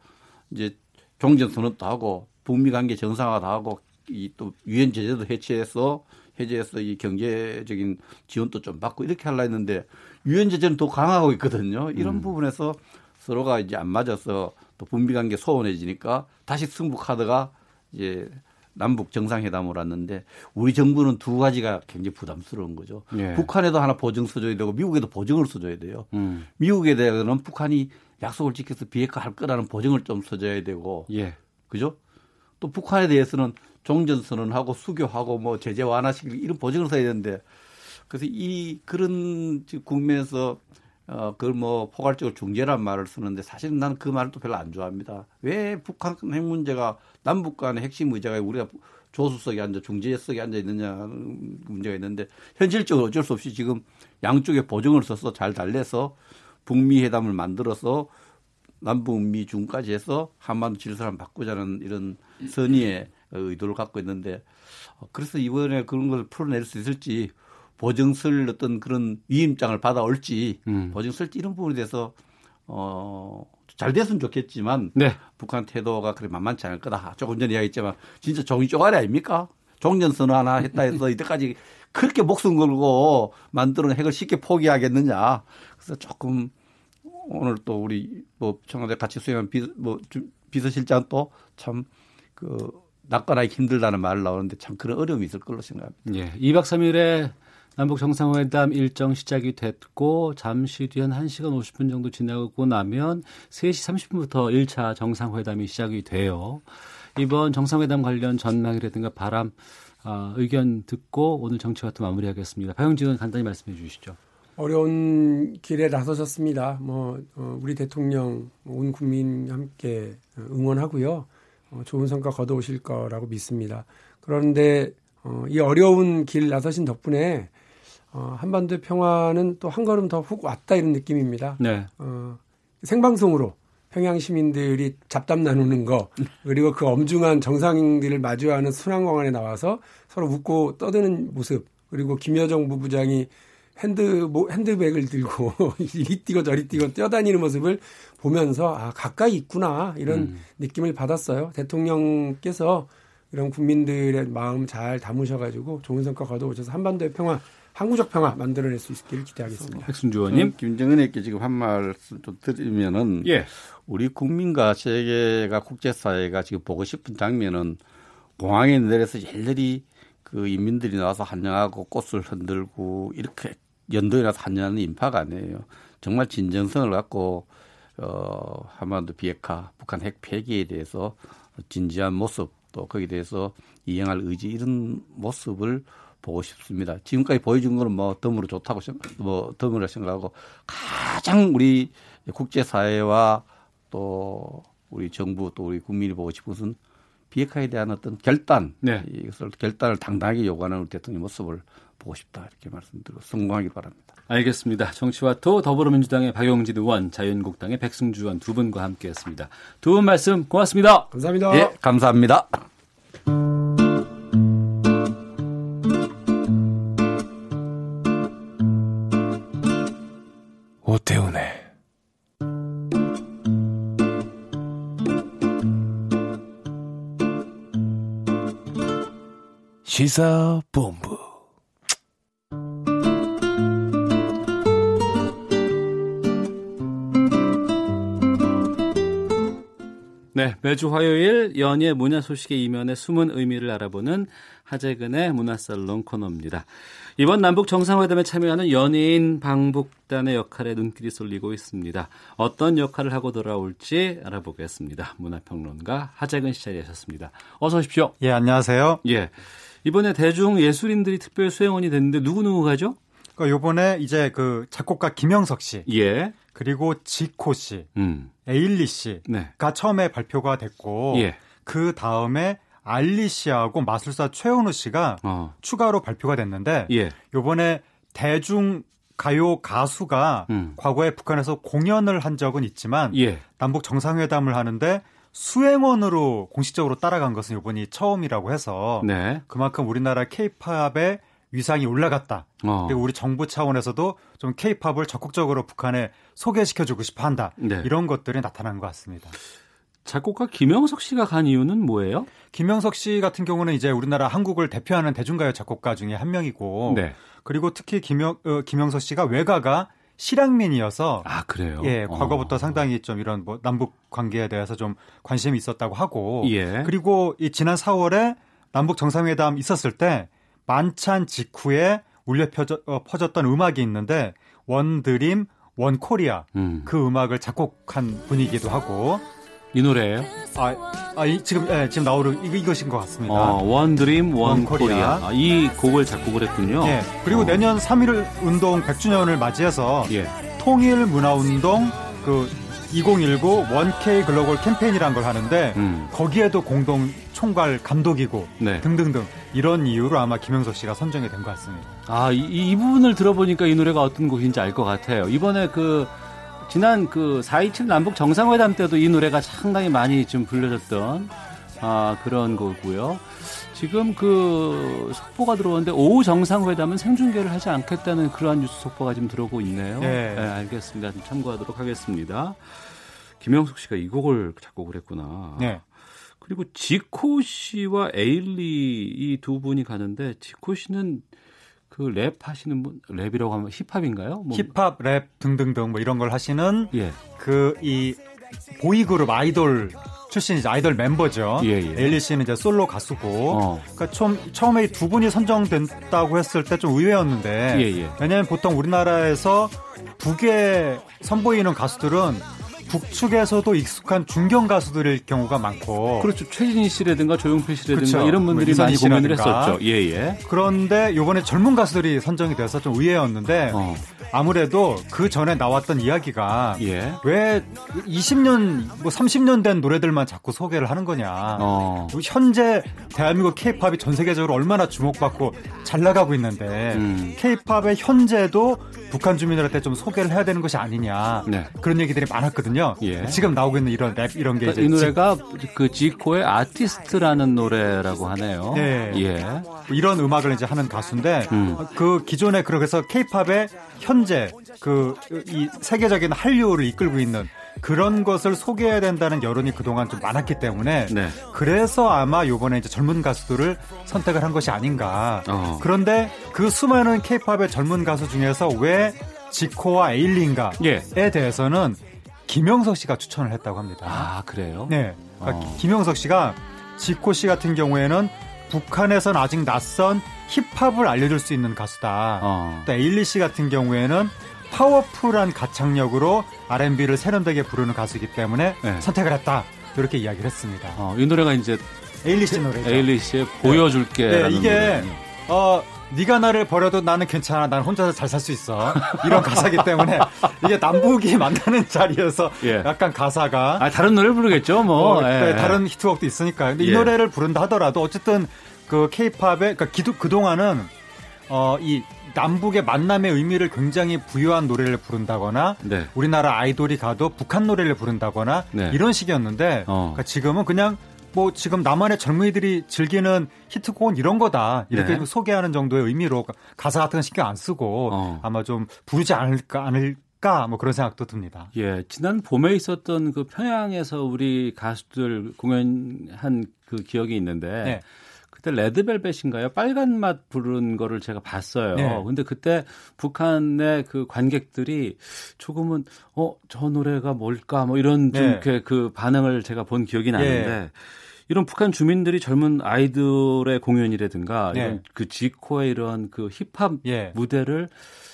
이제 종전선언도 하고 북미 관계 정상화도 하고 이 또 유엔 제재도 해체해서 해제해서 이 경제적인 지원도 좀 받고 이렇게 하려 했는데 유엔 제재는 더 강화하고 있거든요. 이런 음. 부분에서 서로가 이제 안 맞아서 또 북미 관계 소원해지니까 다시 승부 카드가 이제 남북 정상회담을 왔는데 우리 정부는 두 가지가 굉장히 부담스러운 거죠. 예. 북한에도 하나 보증 써줘야 되고 미국에도 보증을 써줘야 돼요. 음. 미국에 대해서는 북한이 약속을 지켜서 비핵화 할 거라는 보증을 좀 써줘야 되고, 예. 그죠? 또 북한에 대해서는 종전 선언하고 수교하고 뭐 제재 완화시키고 이런 보증을 써야 되는데 그래서 이 그런 국면에서 어, 그걸 뭐 포괄적으로 중재란 말을 쓰는데 사실은 나는 그 말을 또 별로 안 좋아합니다. 왜 북한 핵 문제가 남북 간의 핵심 의제가 우리가 조수석에 앉아 중재석에 앉아 있느냐 문제가 있는데 현실적으로 어쩔 수 없이 지금 양쪽에 보증을 써서 잘 달래서 북미 회담을 만들어서 남북미 중까지 해서 한반도 질서를 바꾸자는 이런 선의의 의도를 갖고 있는데 어, 그래서 이번에 그런 걸 풀어낼 수 있을지 보증설 어떤 그런 위임장을 받아올지 음. 보증설지 이런 부분에 대해서 어. 잘 됐으면 좋겠지만 네. 북한 태도가 그렇게 만만치 않을 거다. 조금 전에 이야기했지만 진짜 종이 쪼가리 아닙니까? 종전 선언 하나 했다 해서 이때까지 그렇게 목숨 걸고 만드는 핵을 쉽게 포기하겠느냐. 그래서 조금 오늘 또 우리 뭐 청와대 같이 수행한 비, 뭐 비서실장 또 참 그 낚아나기 힘들다는 말을 나오는데 참 그런 어려움이 있을 걸로 생각합니다. 예. 2박 3일에 남북 정상회담 일정 시작이 됐고 잠시 뒤 한 1시간 50분 정도 지나고 나면 3시 30분부터 1차 정상회담이 시작이 돼요. 이번 정상회담 관련 전망이라든가 바람 어, 의견 듣고 오늘 정치와트 마무리하겠습니다. 박영진 의원 간단히 말씀해 주시죠. 어려운 길에 나서셨습니다. 뭐 어, 우리 대통령 온 국민 함께 응원하고요. 어, 좋은 성과 거둬오실 거라고 믿습니다. 그런데 어, 이 어려운 길 나서신 덕분에 어, 한반도 평화는 또 한 걸음 더 훅 왔다 이런 느낌입니다. 네. 어, 생방송으로 평양 시민들이 잡담 나누는 거 그리고 그 엄중한 정상들을 마주하는 순환공원에 나와서 서로 웃고 떠드는 모습 그리고 김여정 부부장이 핸드 뭐 핸드백을 들고 이리 뛰고 저리 뛰고 뛰어다니는 모습을 보면서 아 가까이 있구나 이런 음. 느낌을 받았어요. 대통령께서 이런 국민들의 마음 잘 담으셔가지고 좋은 성과 거둬오셔서 한반도의 평화 항구적 평화 만들어낼 수 있기를 기대하겠습니다. 백순주 의원님, 음, 김정은에게 지금 한 말씀 좀 드리면은 예. 우리 국민과 세계가 국제사회가 지금 보고 싶은 장면은 공항에 내려서 열렬히 그 인민들이 나와서 환영하고 꽃을 흔들고 이렇게 연도에 나서 환영하는 인파가 아니에요. 정말 진정성을 갖고 어 한반도 비핵화, 북한 핵 폐기에 대해서 진지한 모습 또 거기에 대해서 이행할 의지 이런 모습을 보고 싶습니다. 지금까지 보여준 거는 뭐 덤으로 좋다고 생각, 뭐 덤으로 생각하고 가장 우리 국제사회와 또 우리 정부 또 우리 국민이 보고 싶은 것은 비핵화에 대한 어떤 결단, 네. 이것을 결단을 당당하게 요구하는 우리 대통령 모습을 보고 싶다 이렇게 말씀드리고 성공하길 바랍니다. 알겠습니다. 정치와토 더불어민주당의 박용진 의원, 자유한국당의 백승주 의원 두 분과 함께했습니다. 두 분 말씀 고맙습니다. 감사합니다. 예, 감사합니다. 오태훈의 시사본부 네, 매주 화요일 연예 문화 소식의 이면의 숨은 의미를 알아보는 하재근의 문화살롱 코너입니다. 이번 남북 정상회담에 참여하는 연예인 방북단의 역할에 눈길이 쏠리고 있습니다. 어떤 역할을 하고 돌아올지 알아보겠습니다. 문화평론가 하재근 씨 자리하셨습니다. 어서 오십시오. 예, 안녕하세요. 예. 이번에 대중 예술인들이 특별 수행원이 됐는데 누구누구 가죠? 그러니까 요번에 이제 그 작곡가 김영석 씨. 예. 그리고 지코 씨. 음. 에일리 씨가 네. 처음에 발표가 됐고 예. 그 다음에 알리 씨하고 마술사 최현우 씨가 어. 추가로 발표가 됐는데 예. 요번에 대중 가요 가수가 음. 과거에 북한에서 공연을 한 적은 있지만 예. 남북 정상회담을 하는데 수행원으로 공식적으로 따라간 것은 이번이 처음이라고 해서 네. 그만큼 우리나라 케이팝의 위상이 올라갔다. 어. 그리고 우리 정부 차원에서도 좀 케이팝을 적극적으로 북한에 소개시켜주고 싶어 한다. 네. 이런 것들이 나타난 것 같습니다. 작곡가 김영석 씨가 간 이유는 뭐예요? 김영석 씨 같은 경우는 이제 우리나라 한국을 대표하는 대중가요 작곡가 중에 한 명이고, 네. 그리고 특히 김영, 어, 김영석 씨가 외가가 실향민이어서 아 그래요? 예, 과거부터 어. 상당히 좀 이런 뭐 남북 관계에 대해서 좀 관심이 있었다고 하고, 예. 그리고 이 지난 4월에 남북 정상회담 있었을 때 만찬 직후에 울려 퍼져, 어, 음악이 있는데 원드림 One Korea 음. 그 음악을 작곡한 분이기도 하고 이 노래예요? 아, 아 이, 지금 예, 지금 나오는 이거 이것인 것 같습니다. 어, One Dream One Korea. 아, 이 곡을 작곡을 했군요. 예. 그리고 어. 내년 3.1 운동 100주년을 맞이해서 예. 통일 문화 운동 그 2019 1K 글로벌 캠페인이라는 걸 하는데 음. 거기에도 공동 총괄 감독이고 네. 등등등 이런 이유로 아마 김형석 씨가 선정이 된 것 같습니다. 아, 이, 이 부분을 들어보니까 이 노래가 어떤 곡인지 알 것 같아요. 이번에 그 지난 그 4.27 남북 정상회담 때도 이 노래가 상당히 많이 좀 불려졌던 아, 그런 거고요. 지금 그 속보가 들어오는데 오후 정상회담은 생중계를 하지 않겠다는 그러한 뉴스 속보가 지금 들어오고 있네요. 네, 네 알겠습니다. 좀 참고하도록 하겠습니다. 김영숙 씨가 이 곡을 작곡을 했구나. 네. 그리고 지코 씨와 에일리 이 두 분이 가는데 지코 씨는 그 랩 하시는 분 랩이라고 하면 힙합인가요? 뭐. 힙합, 랩 등등등 뭐 이런 걸 하시는 예. 그이 보이그룹 아이돌 출신이죠. 아이돌 멤버죠. 예, 예. 에일리 씨는 이제 솔로 가수고. 어. 그러니까 처음, 처음에 두 분이 선정된다고 했을 때 좀 의외였는데. 예, 예. 왜냐하면 보통 우리나라에서 북에 선보이는 가수들은 북측에서도 익숙한 중견 가수들일 경우가 많고 그렇죠 최진희 씨라든가 조용필 씨라든가 그렇죠. 이런 분들이 뭐 많이 공연을 했었죠 예예 예. 그런데 이번에 젊은 가수들이 선정이 돼서 좀 의외였는데 어. 아무래도 그 전에 나왔던 이야기가 예. 왜 20년 뭐 30년 된 노래들만 자꾸 소개를 하는 거냐 어. 현재 대한민국 케이팝이 전 세계적으로 얼마나 주목받고 잘 나가고 있는데 케이팝의 음. 현재도 북한 주민들한테 좀 소개를 해야 되는 것이 아니냐 네. 그런 얘기들이 많았거든요. 예. 지금 나오고 있는 이런 랩 이런 게 그러니까 이 노래가 그 지코의 아티스트라는 노래라고 하네요. 네. 예. 이런 음악을 이제 하는 가수인데 음. 그 기존에 그래서 케이팝의 현재 그 이 세계적인 한류를 이끌고 있는 그런 것을 소개해야 된다는 여론이 그동안 좀 많았기 때문에 네. 그래서 아마 요번에 이제 젊은 가수들을 선택을 한 것이 아닌가. 어. 그런데 그 수많은 케이팝의 젊은 가수 중에서 왜 지코와 에일린가에 예. 대해서는 김형석 씨가 추천을 했다고 합니다. 아, 그래요? 네. 그러니까 어. 김형석 씨가 지코 씨 같은 경우에는 북한에선 아직 낯선 힙합을 알려줄 수 있는 가수다. 어. 또 에일리 씨 같은 경우에는 파워풀한 가창력으로 R&B를 세련되게 부르는 가수이기 때문에 네. 선택을 했다. 이렇게 이야기를 했습니다. 어, 이 노래가 이제 에일리 씨 노래죠. 에일리 씨의 보여줄게. 네, 이게 노래군요. 어 네가 나를 버려도 나는 괜찮아. 난 혼자서 잘 살 수 있어. 이런 가사기 때문에 이게 남북이 만나는 자리에서 예. 약간 가사가 아, 다른 노래 부르겠죠, 뭐. 어, 네, 예. 다른 히트곡도 있으니까. 근데 이 예. 노래를 부른다 하더라도 어쨌든 그 케이팝의 그러니까 기도 그동안은 어, 이 남북의 만남의 의미를 굉장히 부여한 노래를 부른다거나 네. 우리나라 아이돌이 가도 북한 노래를 부른다거나 네. 이런 식이었는데 어. 그러니까 지금은 그냥 뭐 지금 남한의 젊은이들이 즐기는 히트곡은 이런 거다 이렇게 네. 소개하는 정도의 의미로 가사 같은 거 신경 안 쓰고 어. 아마 좀 부르지 않을까 않을까 뭐 그런 생각도 듭니다. 예, 지난 봄에 있었던 그 평양에서 우리 가수들 공연한 그 기억이 있는데 네. 그때 레드벨벳인가요? 빨간 맛 부른 거를 제가 봤어요. 네. 근데 그때 북한의 그 관객들이 조금은 어, 저 노래가 뭘까 뭐 이런 좀 네. 이렇게 그 반응을 제가 본 기억이 나는데 네. 이런 북한 주민들이 젊은 아이들의 공연이라든가 네. 이런 그 지코의 이런 그 힙합 예. 무대를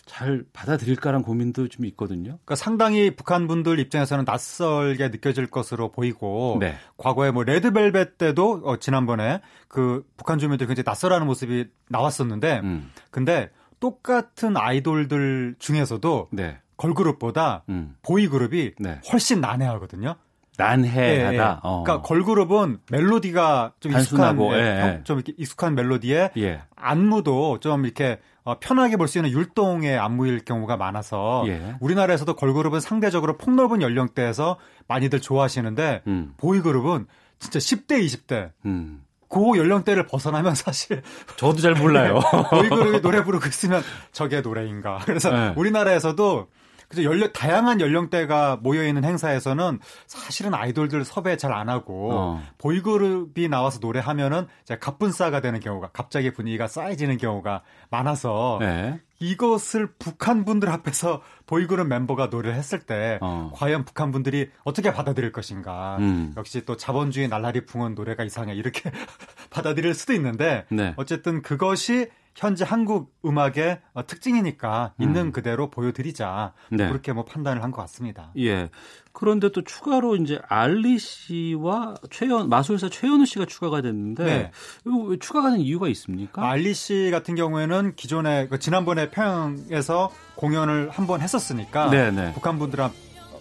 잘 받아들일까라는 고민도 좀 있거든요. 그러니까 상당히 북한 분들 입장에서는 낯설게 느껴질 것으로 보이고 네. 과거에 뭐 레드벨벳 때도 어, 지난번에 그 북한 주민들이 굉장히 낯설하는 모습이 나왔었는데 음. 근데 똑같은 아이돌들 중에서도 네. 걸그룹보다 음. 보이그룹이 네. 훨씬 난해하거든요. 난해하다. 예, 예. 어. 그러니까 걸그룹은 멜로디가 좀 익숙한, 예, 예. 좀 이렇게 익숙한 멜로디에 예. 안무도 좀 이렇게 어, 편하게 볼 수 있는 율동의 안무일 경우가 많아서 예. 우리나라에서도 걸그룹은 상대적으로 폭넓은 연령대에서 많이들 좋아하시는데 음. 보이그룹은 진짜 10대, 20대 음. 그 연령대를 벗어나면 사실 저도 잘 몰라요. 보이그룹이 노래 부르고 있으면 저게 노래인가. 그래서 네. 우리나라에서도 그래서 연령 다양한 연령대가 모여 있는 행사에서는 사실은 아이돌들 섭외 잘 안 하고 어. 보이그룹이 나와서 노래하면은 이제 갑분싸가 되는 경우가 갑자기 분위기가 쌓여지는 경우가 많아서 네. 이것을 북한 분들 앞에서 보이그룹 멤버가 노래를 했을 때 어. 과연 북한 분들이 어떻게 받아들일 것인가. 음. 역시 또 자본주의 날라리 풍은 노래가 이상해 이렇게 받아들일 수도 있는데 네. 어쨌든 그것이 현재 한국 음악의 어, 특징이니까 있는 음. 그대로 보여드리자 네. 그렇게 뭐 판단을 한 것 같습니다. 예. 그런데 또 추가로 이제 알리 씨와 최연 마술사 최현우 씨가 추가가 됐는데 네. 왜 추가가 된 이유가 있습니까? 알리 씨 같은 경우에는 기존에 그 지난번에 평양에서 공연을 한 번 했었으니까 네네. 네. 북한 분들한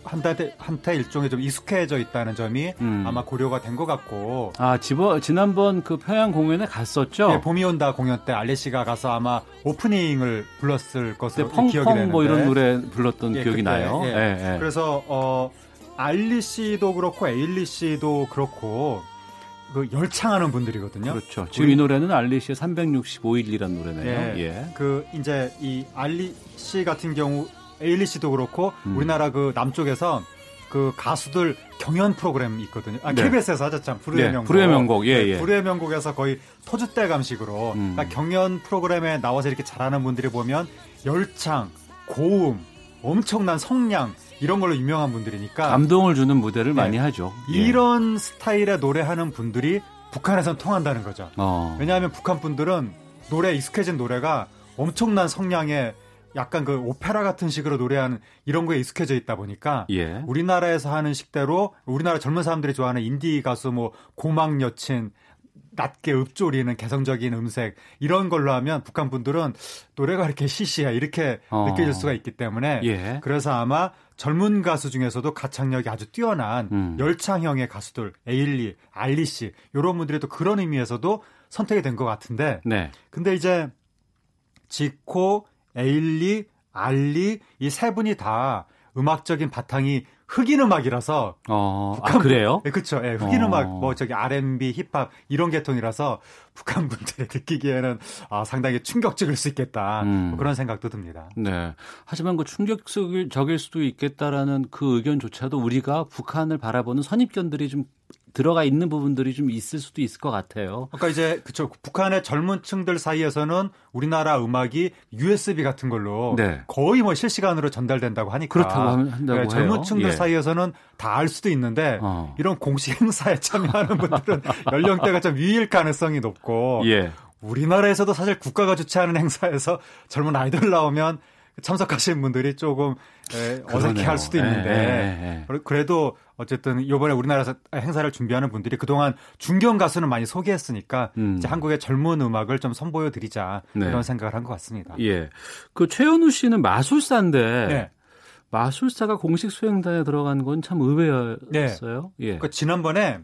한테 한테 일종의 좀 익숙해져 있다는 점이 음. 아마 고려가 된 것 같고. 아 지버, 지난번 그 평양 공연에 갔었죠. 네, 봄이 온다 공연 때 알레 씨가 가서 아마 오프닝을 불렀을 것으로 네, 기억이 되는데. 뭐 이런 노래 불렀던 예, 기억이 그때, 나요. 예. 예, 예. 그래서 어 알리 씨도 그렇고 에일리 씨도 그렇고 그 열창하는 분들이거든요. 그렇죠. 지금 우리, 이 노래는 알리 씨의 365일이라는 노래네요. 예. 예. 그 이제 이 알리 씨 같은 경우 에일리 씨도 그렇고 음. 우리나라 그 남쪽에서 그 가수들 경연 프로그램 있거든요. 아, 네. KBS에서 하셨잖아. 불후의 네, 명곡. 불후의 명곡. 예, 네, 예. 불후의 명곡에서 거의 토주대 감식으로 음. 그러니까 경연 프로그램에 나와서 이렇게 잘하는 분들이 보면 열창, 고음, 엄청난 성량 이런 걸로 유명한 분들이니까 감동을 주는 무대를 네. 많이 하죠. 예. 이런 스타일의 노래하는 분들이 북한에선 통한다는 거죠. 어. 왜냐하면 북한 분들은 노래 익숙해진 노래가 엄청난 성량의 약간 그 오페라 같은 식으로 노래하는 이런 거에 익숙해져 있다 보니까 예. 우리나라에서 하는 식대로 우리나라 젊은 사람들이 좋아하는 인디 가수 뭐 고막 여친 낮게 읊조리는 개성적인 음색 이런 걸로 하면 북한 분들은 노래가 이렇게 시시해 이렇게 어. 느껴질 수가 있기 때문에 예. 그래서 아마 젊은 가수 중에서도 가창력이 아주 뛰어난 음. 열창형의 가수들 에일리, 알리 씨 이런 분들이 또 그런 의미에서도 선택이 된 것 같은데 네. 근데 이제 지코, 에일리, 알리 이 세 분이 다 음악적인 바탕이 흑인 음악이라서 어, 북한 아, 그래요? 네, 그렇죠. 예, 흑인 어. 음악 뭐 저기 R&B, 힙합 이런 계통이라서 북한 분들이 듣기에는 아, 상당히 충격적일 수 있겠다 음. 뭐 그런 생각도 듭니다. 네. 하지만 그 충격적일 수도 있겠다라는 그 의견조차도 우리가 북한을 바라보는 선입견들이 좀 들어가 있는 부분들이 좀 있을 수도 있을 것 같아요. 그러니까 이제 그쵸 북한의 젊은 층들 사이에서는 우리나라 음악이 USB 같은 걸로 네. 거의 뭐 실시간으로 전달된다고 하니까 그렇다고 한다고 네, 젊은 층들 예. 사이에서는 다 알 수도 있는데 어. 이런 공식 행사에 참여하는 분들은 연령대가 좀 위일 가능성이 높고 예. 우리나라에서도 사실 국가가 주최하는 행사에서 젊은 아이들 나오면 참석하시는 분들이 조금 예, 어색해할 수도 있는데 예, 예, 그래도 어쨌든 이번에 우리나라에서 행사를 준비하는 분들이 그동안 중견 가수는 많이 소개했으니까 음. 이제 한국의 젊은 음악을 좀 선보여 드리자 네. 이런 생각을 한 것 같습니다. 예. 그 최현우 씨는 마술사인데 네. 마술사가 공식 수행단에 들어간 건 참 의외였어요. 네. 예. 그 지난번에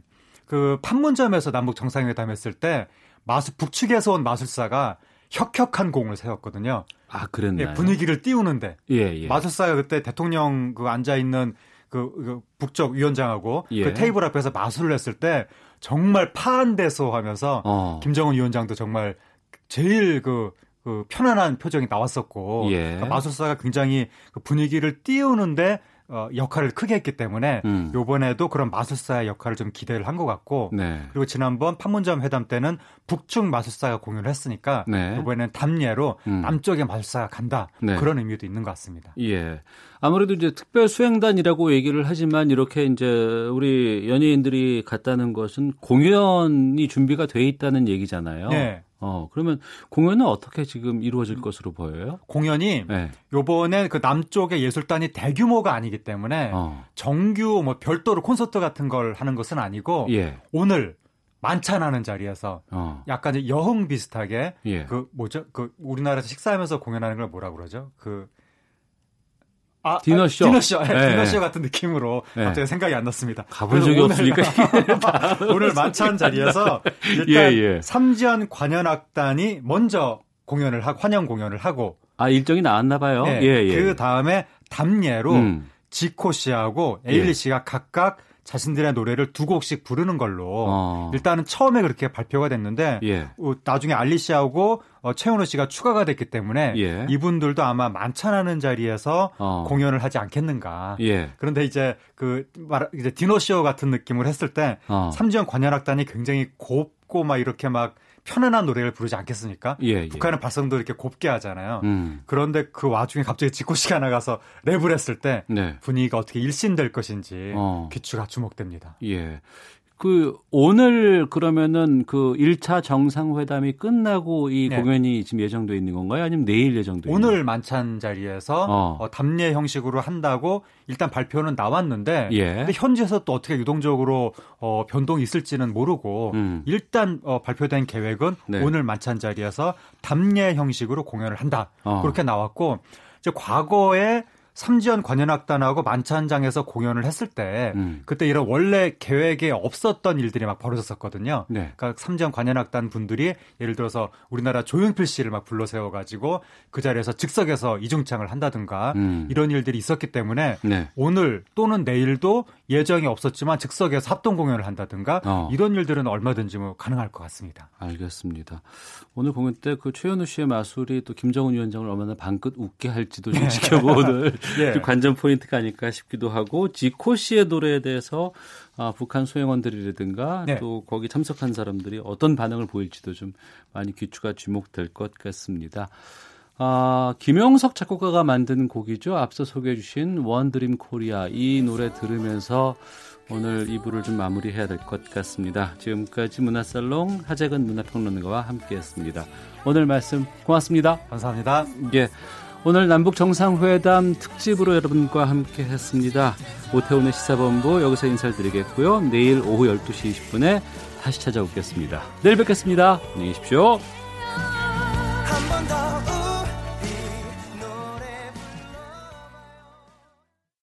그 판문점에서 남북 정상회담 했을 때 마술 북측에서 온 마술사가 혁혁한 공을 세웠거든요. 아, 그랬나요? 예, 분위기를 띄우는데. 예, 예. 마술사가 그때 대통령 그 앉아 있는 그, 그 북쪽 위원장하고 예. 그 테이블 앞에서 마술을 했을 때 정말 파한대소 하면서 어. 김정은 위원장도 정말 제일 그, 그 편안한 표정이 나왔었고 예. 그러니까 마술사가 굉장히 그 분위기를 띄우는데 어, 역할을 크게 했기 때문에 음. 요번에도 그런 마술사의 역할을 좀 기대를 한 것 같고 네. 그리고 지난번 판문점 회담 때는 북측 마술사가 공연을 했으니까 네. 이번에는 담례로 음. 남쪽의 마술사가 간다 네. 그런 의미도 있는 것 같습니다. 예. 아무래도 이제 특별 수행단이라고 얘기를 하지만 이렇게 이제 우리 연예인들이 갔다는 것은 공연이 준비가 돼 있다는 얘기잖아요. 네. 어, 그러면 공연은 어떻게 지금 이루어질 것으로 보여요? 공연이 네. 요번에 그 남쪽의 예술단이 대규모가 아니기 때문에 어. 정규 뭐 별도로 콘서트 같은 걸 하는 것은 아니고 예. 오늘 만찬하는 자리에서 어. 약간 여흥 비슷하게 예. 그 뭐죠? 그 우리나라에서 식사하면서 공연하는 걸 뭐라 그러죠? 그 아, 디너쇼. 아, 디너쇼. 네, 네. 디너쇼 같은 느낌으로 네. 갑자기 생각이 안 났습니다. 가본 적이 오늘, 없으니까. 오늘 만찬 자리에서 일단 예, 예. 삼지연 관현악단이 먼저 공연을 하고 환영 공연을 하고 아 일정이 나왔나 봐요. 네, 예, 예. 그 다음에 담례로 음. 지코 씨하고 에일리 예. 씨가 각각 자신들의 노래를 두 곡씩 부르는 걸로 어. 일단은 처음에 그렇게 발표가 됐는데 예. 어, 나중에 알리 씨하고 어, 최은호 씨가 추가가 됐기 때문에 예. 이분들도 아마 만찬하는 자리에서 어. 공연을 하지 않겠는가. 예. 그런데 이제 그 말, 이제 디너쇼 같은 느낌을 했을 때 어. 삼지연 관현악단이 굉장히 곱고 막 이렇게 막 편안한 노래를 부르지 않겠습니까? 예, 예. 북한은 발성도 이렇게 곱게 하잖아요. 음. 그런데 그 와중에 갑자기 지코 씨가 나가서 랩을 했을 때 네. 분위기가 어떻게 일신될 것인지 어. 귀추가 주목됩니다. 예. 그 오늘 그러면은 그 1차 정상회담이 끝나고 이 네. 공연이 지금 예정돼 있는 건가요? 아니면 내일 예정돼 있는 오늘 만찬 자리에서 어. 어, 담례 형식으로 한다고 일단 발표는 나왔는데 예. 근데 현지에서 또 어떻게 유동적으로 어, 변동이 있을지는 모르고 음. 일단 어, 발표된 계획은 네. 오늘 만찬 자리에서 담례 형식으로 공연을 한다. 어. 그렇게 나왔고 이제 과거에 삼지연 관현악단하고 만찬장에서 공연을 했을 때 음. 그때 이런 원래 계획에 없었던 일들이 막 벌어졌었거든요. 네. 그러니까 삼지연 관현악단 분들이 예를 들어서 우리나라 조용필 씨를 막 불러 세워 가지고 그 자리에서 즉석에서 이중창을 한다든가 음. 이런 일들이 있었기 때문에 네. 오늘 또는 내일도 예정이 없었지만 즉석에서 합동 공연을 한다든가 어. 이런 일들은 얼마든지 뭐 가능할 것 같습니다. 알겠습니다. 오늘 공연 때 그 최현우 씨의 마술이 또 김정은 위원장을 얼마나 방긋 웃게 할지도 좀 지켜보는 예. 관전 포인트가 아닐까 싶기도 하고 지코 씨의 노래에 대해서 아, 북한 수행원들이라든가 네. 또 거기 참석한 사람들이 어떤 반응을 보일지도 좀 많이 귀추가 주목될 것 같습니다. 아, 김형석 작곡가가 만든 곡이죠. 앞서 소개해 주신 One Dream Korea 이 노래 들으면서 오늘 2부를 좀 마무리해야 될 것 같습니다. 지금까지 문화살롱 하재근 문화평론가와 함께했습니다. 오늘 말씀 고맙습니다. 감사합니다. 예. 오늘 남북 정상회담 특집으로 여러분과 함께 했습니다. 오태훈의 시사본부 여기서 인사를 드리겠고요. 내일 오후 12시 20분에 다시 찾아오겠습니다. 내일 뵙겠습니다. 안녕히 계십시오.